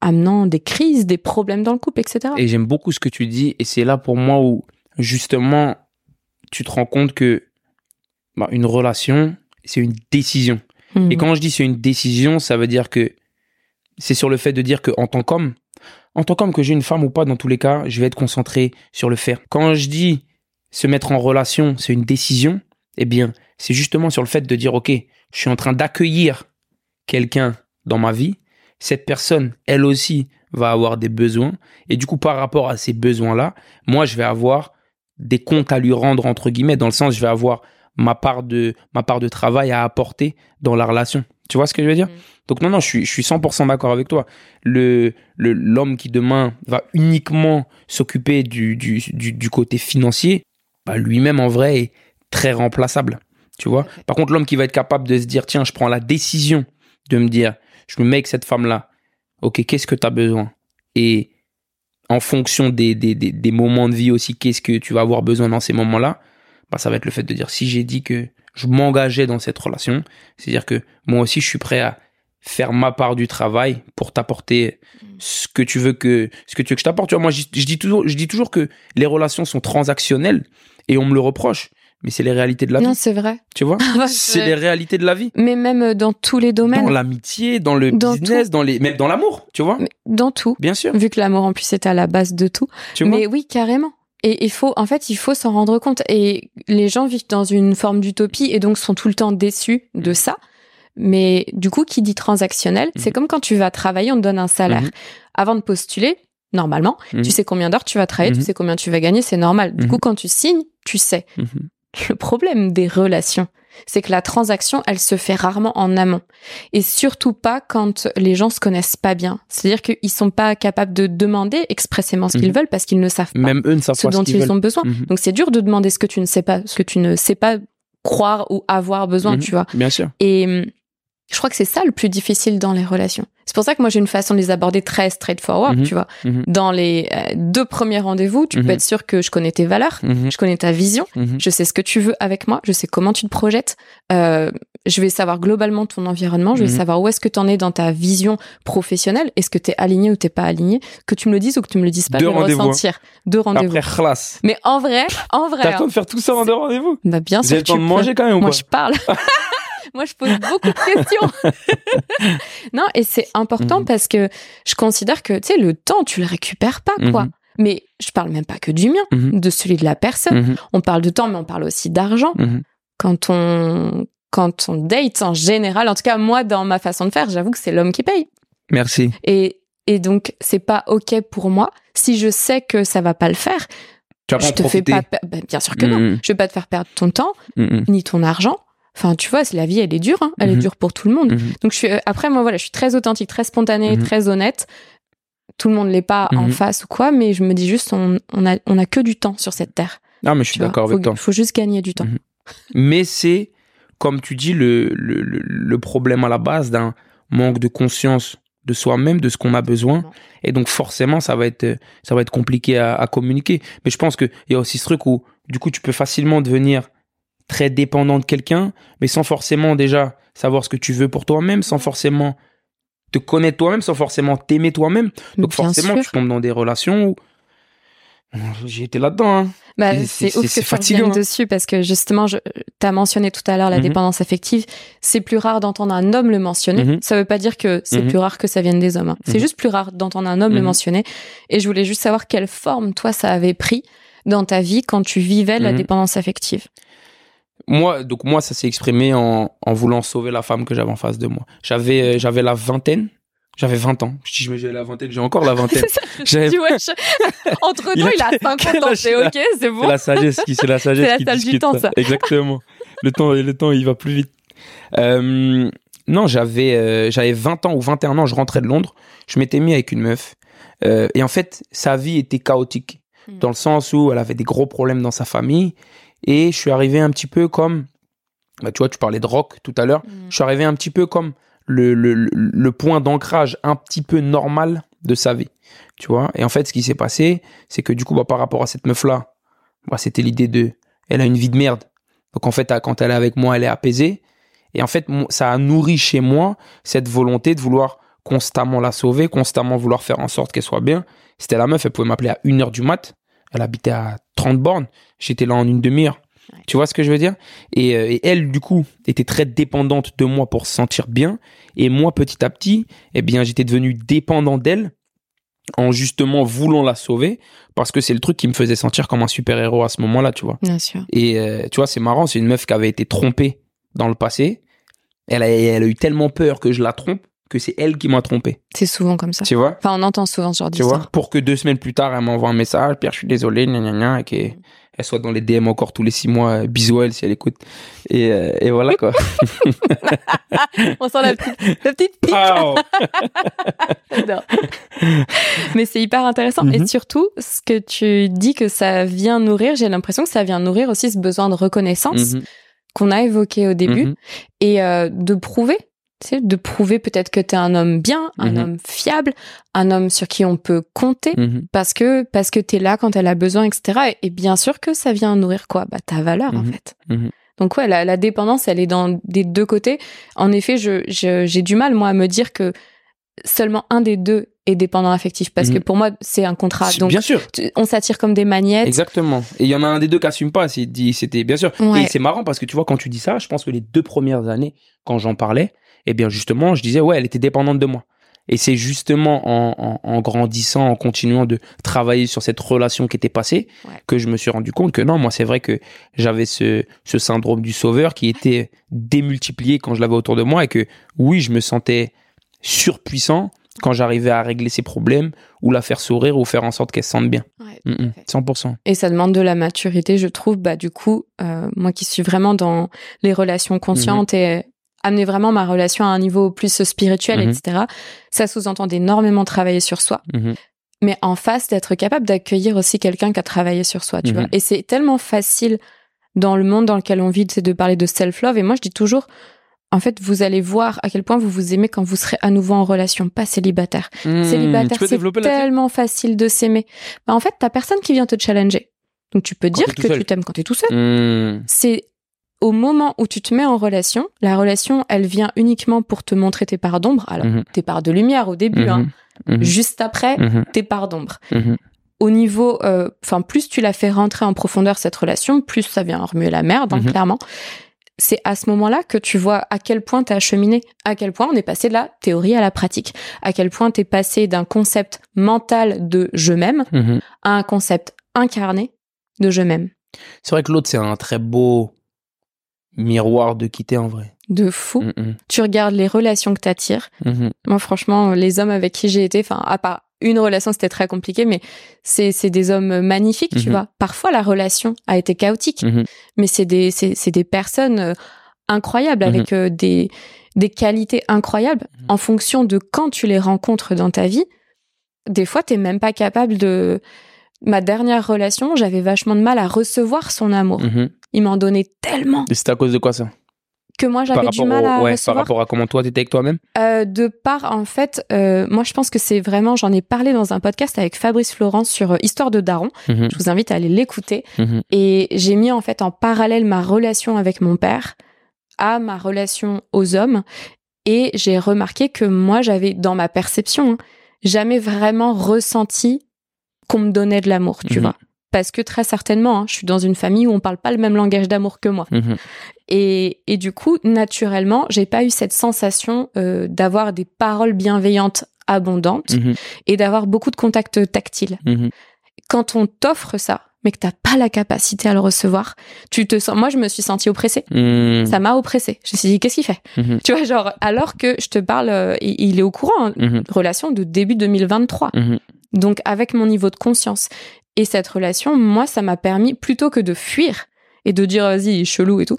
amenant des crises, des problèmes dans le couple, etc. Et j'aime beaucoup ce que tu dis. Et c'est là pour moi où, justement, tu te rends compte que bah, une relation, c'est une décision. Mhm. Et quand je dis c'est une décision, ça veut dire que c'est sur le fait de dire que en tant qu'homme, en tant qu'homme que j'ai une femme ou pas, dans tous les cas, je vais être concentré sur le faire. Quand je dis se mettre en relation, c'est une décision, eh bien, c'est justement sur le fait de dire ok, je suis en train d'accueillir quelqu'un dans ma vie. Cette personne, elle aussi, va avoir des besoins. Et du coup, par rapport à ces besoins-là, moi, je vais avoir des comptes à lui rendre, entre guillemets, dans le sens, je vais avoir ma part de, ma part de travail à apporter dans la relation. Tu vois ce que je veux dire? Mhm. Donc non, non, je suis, je suis 100% d'accord avec toi. Le, le, l'homme qui demain va uniquement s'occuper du, du, du, du côté financier, bah, lui-même en vrai est très remplaçable. Tu vois Par contre, l'homme qui va être capable de se dire, tiens, je prends la décision de me dire, je me mets avec cette femme-là. Ok, qu'est-ce que tu as besoin? Et en fonction des, des, des, des moments de vie aussi, qu'est-ce que tu vas avoir besoin dans ces moments-là bah, Ça va être le fait de dire, si j'ai dit que je m'engageais dans cette relation, c'est-à-dire que moi aussi, je suis prêt à faire ma part du travail pour t'apporter ce que tu veux que ce que tu veux que je t'apporte. Tu vois, moi, je, je dis toujours, je dis toujours que les relations sont transactionnelles et on me le reproche, mais c'est les réalités de la Non, vie. c'est vrai. Tu vois, [laughs] Ouais, c'est les réalités de la vie. Mais même euh, dans tous les domaines, Dans l'amitié, dans le Dans business, dans les, même dans l'amour, tu vois. mais dans tout. Bien sûr, Vu que l'amour en plus est à la base de tout. tu vois. Mais oui, carrément. Et il faut, en fait, il faut s'en rendre compte. Et les gens vivent dans une forme d'utopie et donc sont tout le temps déçus de ça. Mais du coup, qui dit transactionnel, c'est Mhm. comme quand tu vas travailler, on te donne un salaire. Mhm. Avant de postuler, normalement, Mhm. tu sais combien d'heures tu vas travailler, Mhm. tu sais combien tu vas gagner, c'est normal. Du Mhm. coup, quand tu signes, tu sais. Mhm. Le problème des relations, c'est que la transaction, elle se fait rarement en amont. Et surtout pas quand les gens se connaissent pas bien. C'est-à-dire qu'ils sont pas capables de demander expressément ce qu'ils Mhm. veulent parce qu'ils ne savent pas Même eux ne savent ce pas dont ce ils veulent. ont besoin. Mhm. Donc c'est dur de demander ce que tu ne sais pas, ce que tu ne sais pas croire ou avoir besoin, Mhm. tu vois. Bien sûr. Et hum, je crois que c'est ça le plus difficile dans les relations. C'est pour ça que moi j'ai une façon de les aborder très straightforward, Mhm. tu vois. Mhm. Dans les euh, deux premiers rendez-vous, tu Mhm. peux être sûr que je connais tes valeurs, Mhm. je connais ta vision, Mhm. je sais ce que tu veux avec moi, je sais comment tu te projettes, euh, je vais savoir globalement ton environnement, je vais Mhm. savoir où est-ce que tu en es dans ta vision professionnelle, est-ce que tu es aligné ou t'es pas aligné, que tu me le dises ou que tu me le dises pas, Deux je vais le hein. ressentir. Deux rendez-vous. Après, classe. Mais en vrai, en vrai, T'as le temps de faire tout ça en deux rendez-vous? Bah bien sûr avez le tu temps de peux. manger quand même ou Moi pas je parle. [laughs] Moi je pose beaucoup de questions. [laughs] non, et c'est important Mhm. parce que je considère que tu sais le temps tu le récupères pas quoi. Mhm. Mais je parle même pas que du mien, Mhm. de celui de la personne. On parle de temps mais on parle aussi d'argent. Quand on quand on date en général, en tout cas moi dans ma façon de faire, j'avoue que c'est l'homme qui paye. Merci. Et et donc c'est pas OK pour moi si je sais que ça va pas le faire. Tu vas je te fais pas ben, bien sûr que non. Mhm. Je vais pas te faire perdre ton temps Mhm. ni ton argent. Enfin, tu vois, la vie, elle est dure, hein. elle est Mhm. dure pour tout le monde. Mhm. Donc je suis euh, après moi voilà, je suis très authentique, très spontanée, Mhm. très honnête. Tout le monde l'est pas en face ou quoi, mais je me dis juste on, on a on a que du temps sur cette terre. Ah, mais je suis d'accord avec toi. faut juste gagner du temps. Mais c'est, comme tu dis, le, le, le- problème à la base d'un manque de conscience de soi-même, de ce qu'on a besoin. Et donc, forcément, ça va être, ça va être compliqué à, à communiquer. Mais je pense qu'il y a aussi ce truc où, du coup, tu peux facilement devenir très dépendant de quelqu'un, mais sans forcément déjà savoir ce que tu veux pour toi-même, sans forcément te connaître toi-même, sans forcément t'aimer toi-même. Donc, Bien forcément, sûr. tu tombes dans des relations où J'ai été là-dedans. Hein. Bah, C'est- ouf que tu fatigant, hein. dessus parce que justement, je, t'as mentionné tout à l'heure la Mhm. dépendance affective. C'est plus rare d'entendre un homme le mentionner. Mhm. Ça veut pas dire que c'est Mhm. plus rare que ça vienne des hommes. hein. C'est Mhm. juste plus rare d'entendre un homme le mentionner. Et je voulais juste savoir quelle forme toi ça avait pris dans ta vie quand tu vivais la dépendance affective. Moi, donc moi, ça s'est exprimé en, en voulant sauver la femme que j'avais en face de moi. J'avais, euh, j'avais la vingtaine. J'avais 20 ans. Je dis, mais j'ai la vingtaine, j'ai encore la [laughs] vingtaine. Ça, je. [laughs] Entre Il nous, a- il a 50 quel [laughs] ans. C'est ok, c'est bon. C'est la sagesse qui, c'est la sagesse C'est la qui salle du discute temps, ça. ça. Exactement. Le temps, le temps, il va plus vite. Euh, non, j'avais, euh, j'avais 20 ans ou 21 ans, je rentrais de Londres. Je m'étais mis avec une meuf. Euh, et en fait, sa vie était chaotique. Hmm. Dans le sens où elle avait des gros problèmes dans sa famille. Et je suis arrivé un petit peu comme, bah, tu vois, tu parlais de rock tout à l'heure. Mm. Je suis arrivé un petit peu comme le, le, le- point d'ancrage un petit peu normal de sa vie. Tu vois Et en fait, ce qui s'est passé, c'est que du coup, bah, par rapport à cette meuf-là, bah, c'était l'idée de. Elle a une vie de merde. Donc en fait, quand elle est avec moi, elle est apaisée. Et en fait, ça a nourri chez moi cette volonté de vouloir constamment la sauver, constamment vouloir faire en sorte qu'elle soit bien. C'était la meuf, elle pouvait m'appeler à 1h du mat. Elle habitait à 30 bornes. J'étais là en une demi-heure. Ouais. Tu vois ce que je veux dire? Et, euh, et elle, du coup, était très dépendante de moi pour se sentir bien. Et moi, petit à petit, eh bien, j'étais devenu dépendant d'elle en justement voulant la sauver parce que c'est le truc qui me faisait sentir comme un super-héros à ce moment-là, tu vois. Bien sûr. Et euh, tu vois, c'est marrant, c'est une meuf qui avait été trompée dans le passé. Elle a, elle a eu tellement peur que je la trompe que c'est elle qui m'a trompé. C'est souvent comme ça. Tu vois? Enfin, on entend souvent ce genre Tu vois? d'histoire. Pour que deux semaines plus tard, elle m'envoie un message, Pierre, je suis désolé, gna gna gna, et qu'elle elle soit dans les DM encore tous les six mois. euh, Bisous à elle si elle écoute. Et, euh, et voilà quoi. [laughs] On sent la petite, la petite pique. [laughs] Mais c'est hyper intéressant. Mhm. Et surtout, ce que tu dis que ça vient nourrir, j'ai l'impression que ça vient nourrir aussi ce besoin de reconnaissance Mhm, qu'on a évoqué au début mhm, et euh, de prouver. De prouver peut-être que tu es un homme bien, un Mhm. homme fiable, un homme sur qui on peut compter mhm, parce que parce que tu es là quand elle a besoin, etc. Et, et bien sûr que ça vient nourrir quoi? Bah, Ta valeur, en Mhm. fait. Donc ouais, la, la dépendance, elle est dans des deux côtés. En effet, je, j'ai du mal, moi, à me dire que seulement un des deux est dépendant affectif. Parce que pour moi, c'est un contrat. Donc, Bien sûr. tu- on s'attire comme des magnettes. Exactement. Et il y en a un des deux qui assume pas. C'est dit, c'était bien sûr. Ouais. Et c'est marrant parce que tu vois, quand tu dis ça, je pense que les deux premières années, quand j'en parlais, eh bien justement, je disais ouais, elle était dépendante de moi. Et c'est justement en, en- en grandissant, en continuant de travailler sur cette relation qui était passée, Ouais. que je me suis rendu compte que non, moi c'est vrai que j'avais ce, ce syndrome du sauveur qui était démultiplié quand je l'avais autour de moi et que oui, je me sentais surpuissant quand j'arrivais à régler ses problèmes ou la faire sourire ou faire en sorte qu'elle se sente bien. Ouais, Mm, mm. 100%. Et ça demande de la maturité, je trouve. Bah, du coup, euh, moi qui suis vraiment dans les relations conscientes Mhm. et amener vraiment ma relation à un niveau plus spirituel, Mhm. etc., ça sous-entend d'énormément travailler sur soi. Mhm. mais en face d'être capable d'accueillir aussi quelqu'un qui a travaillé sur soi, tu Mhm. vois. Et c'est tellement facile dans le monde dans lequel on vit, c'est de parler de self-love. Et moi, je dis toujours, en fait, vous allez voir à quel point vous vous aimez quand vous serez à nouveau en relation, pas célibataire. Mmh, célibataire, c'est tellement facile de s'aimer. Bah, en fait, t'as personne qui vient te challenger. Donc, tu peux Quand dire que seul. tu t'aimes quand t'es tout seul. Mmh, C'est au moment où tu te mets en relation, la relation, elle vient uniquement pour te montrer tes parts d'ombre. Alors, Mhm. tes parts de lumière au début, hein. mhm, Juste après, mhm, tes parts d'ombre mhm. au niveau, euh, enfin plus tu la fais rentrer en profondeur cette relation, plus ça vient remuer la merde, hein, Mhm. clairement. C'est à ce moment-là que tu vois à quel point tu as cheminé, à quel point on est passé de la théorie à la pratique, à quel point tu es passé d'un concept mental de je m'aime Mhm. à un concept incarné de je m'aime. C'est vrai que l'autre, c'est un très beau miroir de quitter en vrai. De fou. Mhm, Tu regardes les relations que tu attires. mhm, Moi, franchement, les hommes avec qui j'ai été, enfin, à part une relation, c'était très compliqué, mais c'est c'est des hommes magnifiques, tu Mhm. vois. Parfois, la relation a été chaotique, mhm. mais c'est des, c'est, des personnes euh, incroyables Mhm. avec euh, des, des qualités incroyables en fonction de quand tu les rencontres dans ta vie. Des fois, t'es même pas capable de. Ma dernière relation, j'avais vachement de mal à recevoir son amour. Il m'en donnait tellement Et c'était à cause de quoi ça? Que moi, j'avais du mal à au, ouais, par rapport à comment toi t'étais avec toi-même? Euh, de part, en fait, euh, moi, je pense que c'est vraiment. J'en ai parlé dans un podcast avec Fabrice Florence sur euh, Histoire de Daron. Mhm, Je vous invite à aller l'écouter. mhm, Et j'ai mis en fait en parallèle ma relation avec mon père à ma relation aux hommes. Et j'ai remarqué que moi, j'avais, dans ma perception, hein, jamais vraiment ressenti qu'on me donnait de l'amour, tu Mhm. vois. Parce que très certainement, hein, je suis dans une famille où on parle pas le même langage d'amour que moi. Mhm. Et, et du coup, naturellement, j'ai pas eu cette sensation euh, d'avoir des paroles bienveillantes abondantes Mhm. et d'avoir beaucoup de contacts tactiles. Mhm. Quand on t'offre ça, mais que t'as pas la capacité à le recevoir, tu te sens. Moi, je me suis sentie oppressée. Ça m'a oppressée. Je me suis dit, qu'est-ce qu'il fait? Tu vois, genre, alors que je te parle, euh, il est au courant, hein, relation de début 2023. Mhm. Donc, avec mon niveau de conscience. Et cette relation, moi, ça m'a permis, plutôt que de fuir et de dire, vas-y, chelou et tout,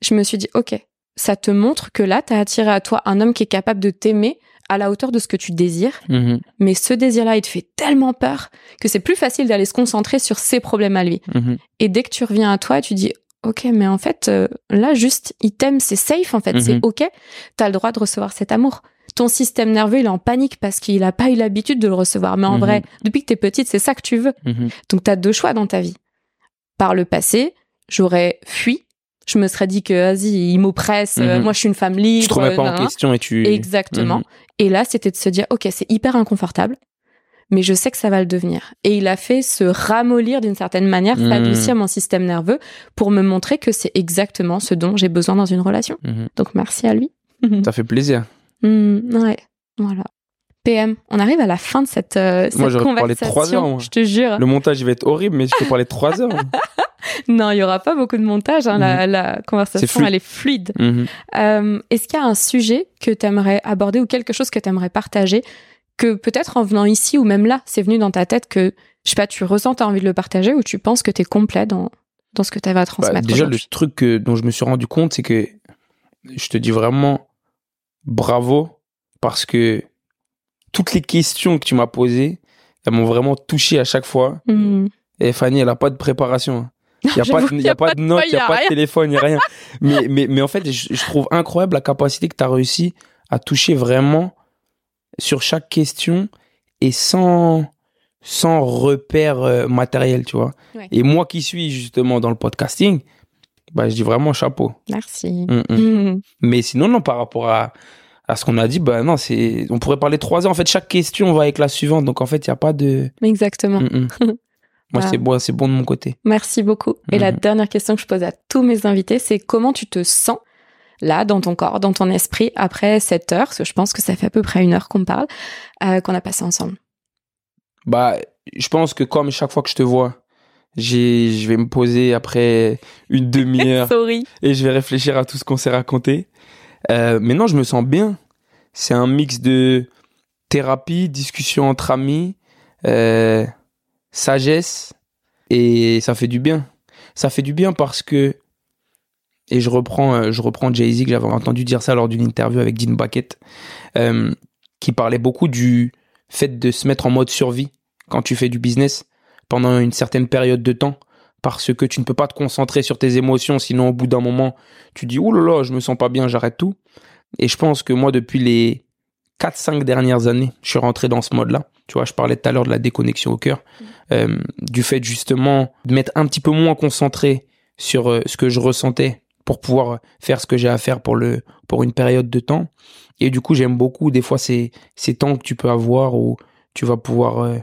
je me suis dit, OK, ça te montre que là, t'as attiré à toi un homme qui est capable de t'aimer à la hauteur de ce que tu désires. Mhm. Mais ce désir-là, il te fait tellement peur que c'est plus facile d'aller se concentrer sur ses problèmes à lui. Mhm. Et dès que tu reviens à toi, tu dis, OK, mais en fait, euh, là, juste, il t'aime, c'est safe, en fait, c'est OK. T'as le droit de recevoir cet amour. Ton système nerveux, il est en panique parce qu'il a pas eu l'habitude de le recevoir. Mais en Mhm. vrai, depuis que t'es petite, c'est ça que tu veux. Mhm. Donc, t'as deux choix dans ta vie. Par le passé, j'aurais fui. Je me serais dit que, vas-y, il m'oppresse, euh, Mhm. moi, je suis une femme libre. Tu te remets pas en nan, question et tu. Exactement. Et là, c'était de se dire, OK, c'est hyper inconfortable, mais je sais que ça va le devenir. Et il a fait se ramollir d'une certaine manière, s'adoucir mon système nerveux pour me montrer que c'est exactement ce dont j'ai besoin dans une relation. Donc, merci à lui. Ça fait plaisir. Hmm, ouais, voilà. PM, on arrive à la fin de cette, euh, cette Moi, j'aurais pu parler conversation. trois heures, moi. Je te jure. Le montage, il va être horrible, mais je peux parler trois heures. [laughs] Non, il y aura pas beaucoup de montage. hein, la, la conversation, elle est fluide. Mhm. Euh, Est-ce qu'il y a un sujet que tu aimerais aborder ou quelque chose que tu aimerais partager que peut-être en venant ici ou même là, c'est venu dans ta tête que, je sais pas, tu ressens, tu as envie de le partager ou tu penses que tu es complet dans, dans ce que tu avais à Bah, transmettre déjà, le truc que- dont je me suis rendu compte, c'est que je te dis vraiment bravo parce que toutes les questions que tu m'as posées, elles m'ont vraiment touché à chaque fois. Hmm. Et Fanny, elle a pas de préparation. Il n'y a, pas de- y a pas de notes, il n'y a, pas de téléphone, il n'y a rien. [laughs] mais, mais, mais en fait, je, je trouve incroyable la capacité que tu as réussi à toucher vraiment sur chaque question et sans, sans repère euh, matériel, tu vois. Ouais. Et moi qui suis justement dans le podcasting, bah, je dis vraiment chapeau. Merci. Mm, mm. [laughs] Mais sinon, non, par rapport à, à ce qu'on a dit, bah non, c'est, on pourrait parler trois heures. En fait, chaque question va avec la suivante. Donc, en fait, il n'y a pas de. Exactement. Mm. [laughs] Moi, c'est bon, c'est bon de mon côté. Merci beaucoup. Et la dernière question que je pose à tous mes invités, c'est comment tu te sens là, dans ton corps, dans ton esprit, après cette heure, parce que je pense que ça fait à peu près une heure qu'on parle, euh, qu'on a passé ensemble. Bah, je pense que comme chaque fois que je te vois, je vais me poser après une demi-heure [laughs] et je vais réfléchir à tout ce qu'on s'est raconté. Euh, mais non, je me sens bien. C'est un mix de thérapie, discussion entre amis, euh, sagesse et ça fait du bien. Ça fait du bien parce que et je reprends, euh, je reprends Jay-Z que j'avais entendu dire ça lors d'une interview avec Dean Bucket, euh, qui parlait beaucoup du fait de se mettre en mode survie quand tu fais du business pendant une certaine période de temps parce que tu ne peux pas te concentrer sur tes émotions sinon au bout d'un moment tu dis oh là là je me sens pas bien j'arrête tout. Et je pense que moi depuis les 4-5 dernières années je suis rentré dans ce mode là tu vois je parlais tout à l'heure de la déconnexion au cœur. Euh, du fait justement de m'être un petit peu moins concentré sur euh, ce que je ressentais pour pouvoir faire ce que j'ai à faire pour le pour une période de temps. Et du coup j'aime beaucoup des fois ces ces temps que tu peux avoir où tu vas pouvoir euh,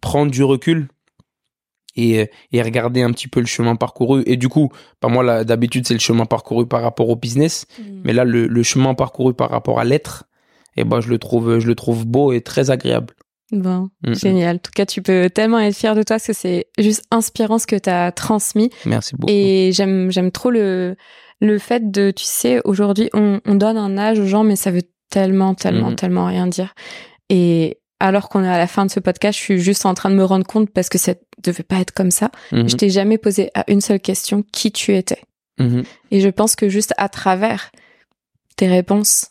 prendre du recul et, et regarder un petit peu le chemin parcouru. Et du coup, pas moi, là, d'habitude, c'est le chemin parcouru par rapport au business. Mais là, le, le chemin parcouru par rapport à l'être, eh ben, je le trouve, je le trouve beau et très agréable. Bon, Mm, mm. génial. En tout cas, tu peux tellement être fier de toi parce que c'est juste inspirant ce que tu as transmis. Merci beaucoup. Et j'aime, j'aime trop le, le fait de, tu sais, aujourd'hui, on, on donne un âge aux gens, mais ça veut tellement, tellement, tellement rien dire. Et alors qu'on est à la fin de ce podcast, je suis juste en train de me rendre compte parce que ça devait pas être comme ça. Mhm, Je t'ai jamais posé à une seule question qui tu étais. mhm. Et je pense que juste à travers tes réponses,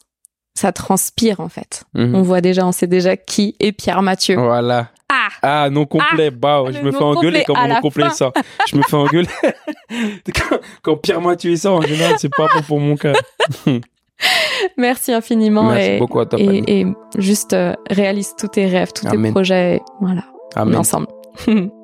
ça transpire en fait. Mhm. On voit déjà, on sait déjà qui est Pierre Mathieu. Voilà. Ah Ah, non complet, bah, je me fais engueuler quand mon complet sort. Je me fais engueuler. [laughs] quand, quand Pierre Mathieu est ça, en général, c'est pas bon pour mon cas. [laughs] [laughs] Merci infiniment Merci et, beaucoup à toi, et, et juste euh, réalise tous tes rêves, tous Amen. tes projets. et Voilà, on est Amen. ensemble. [laughs]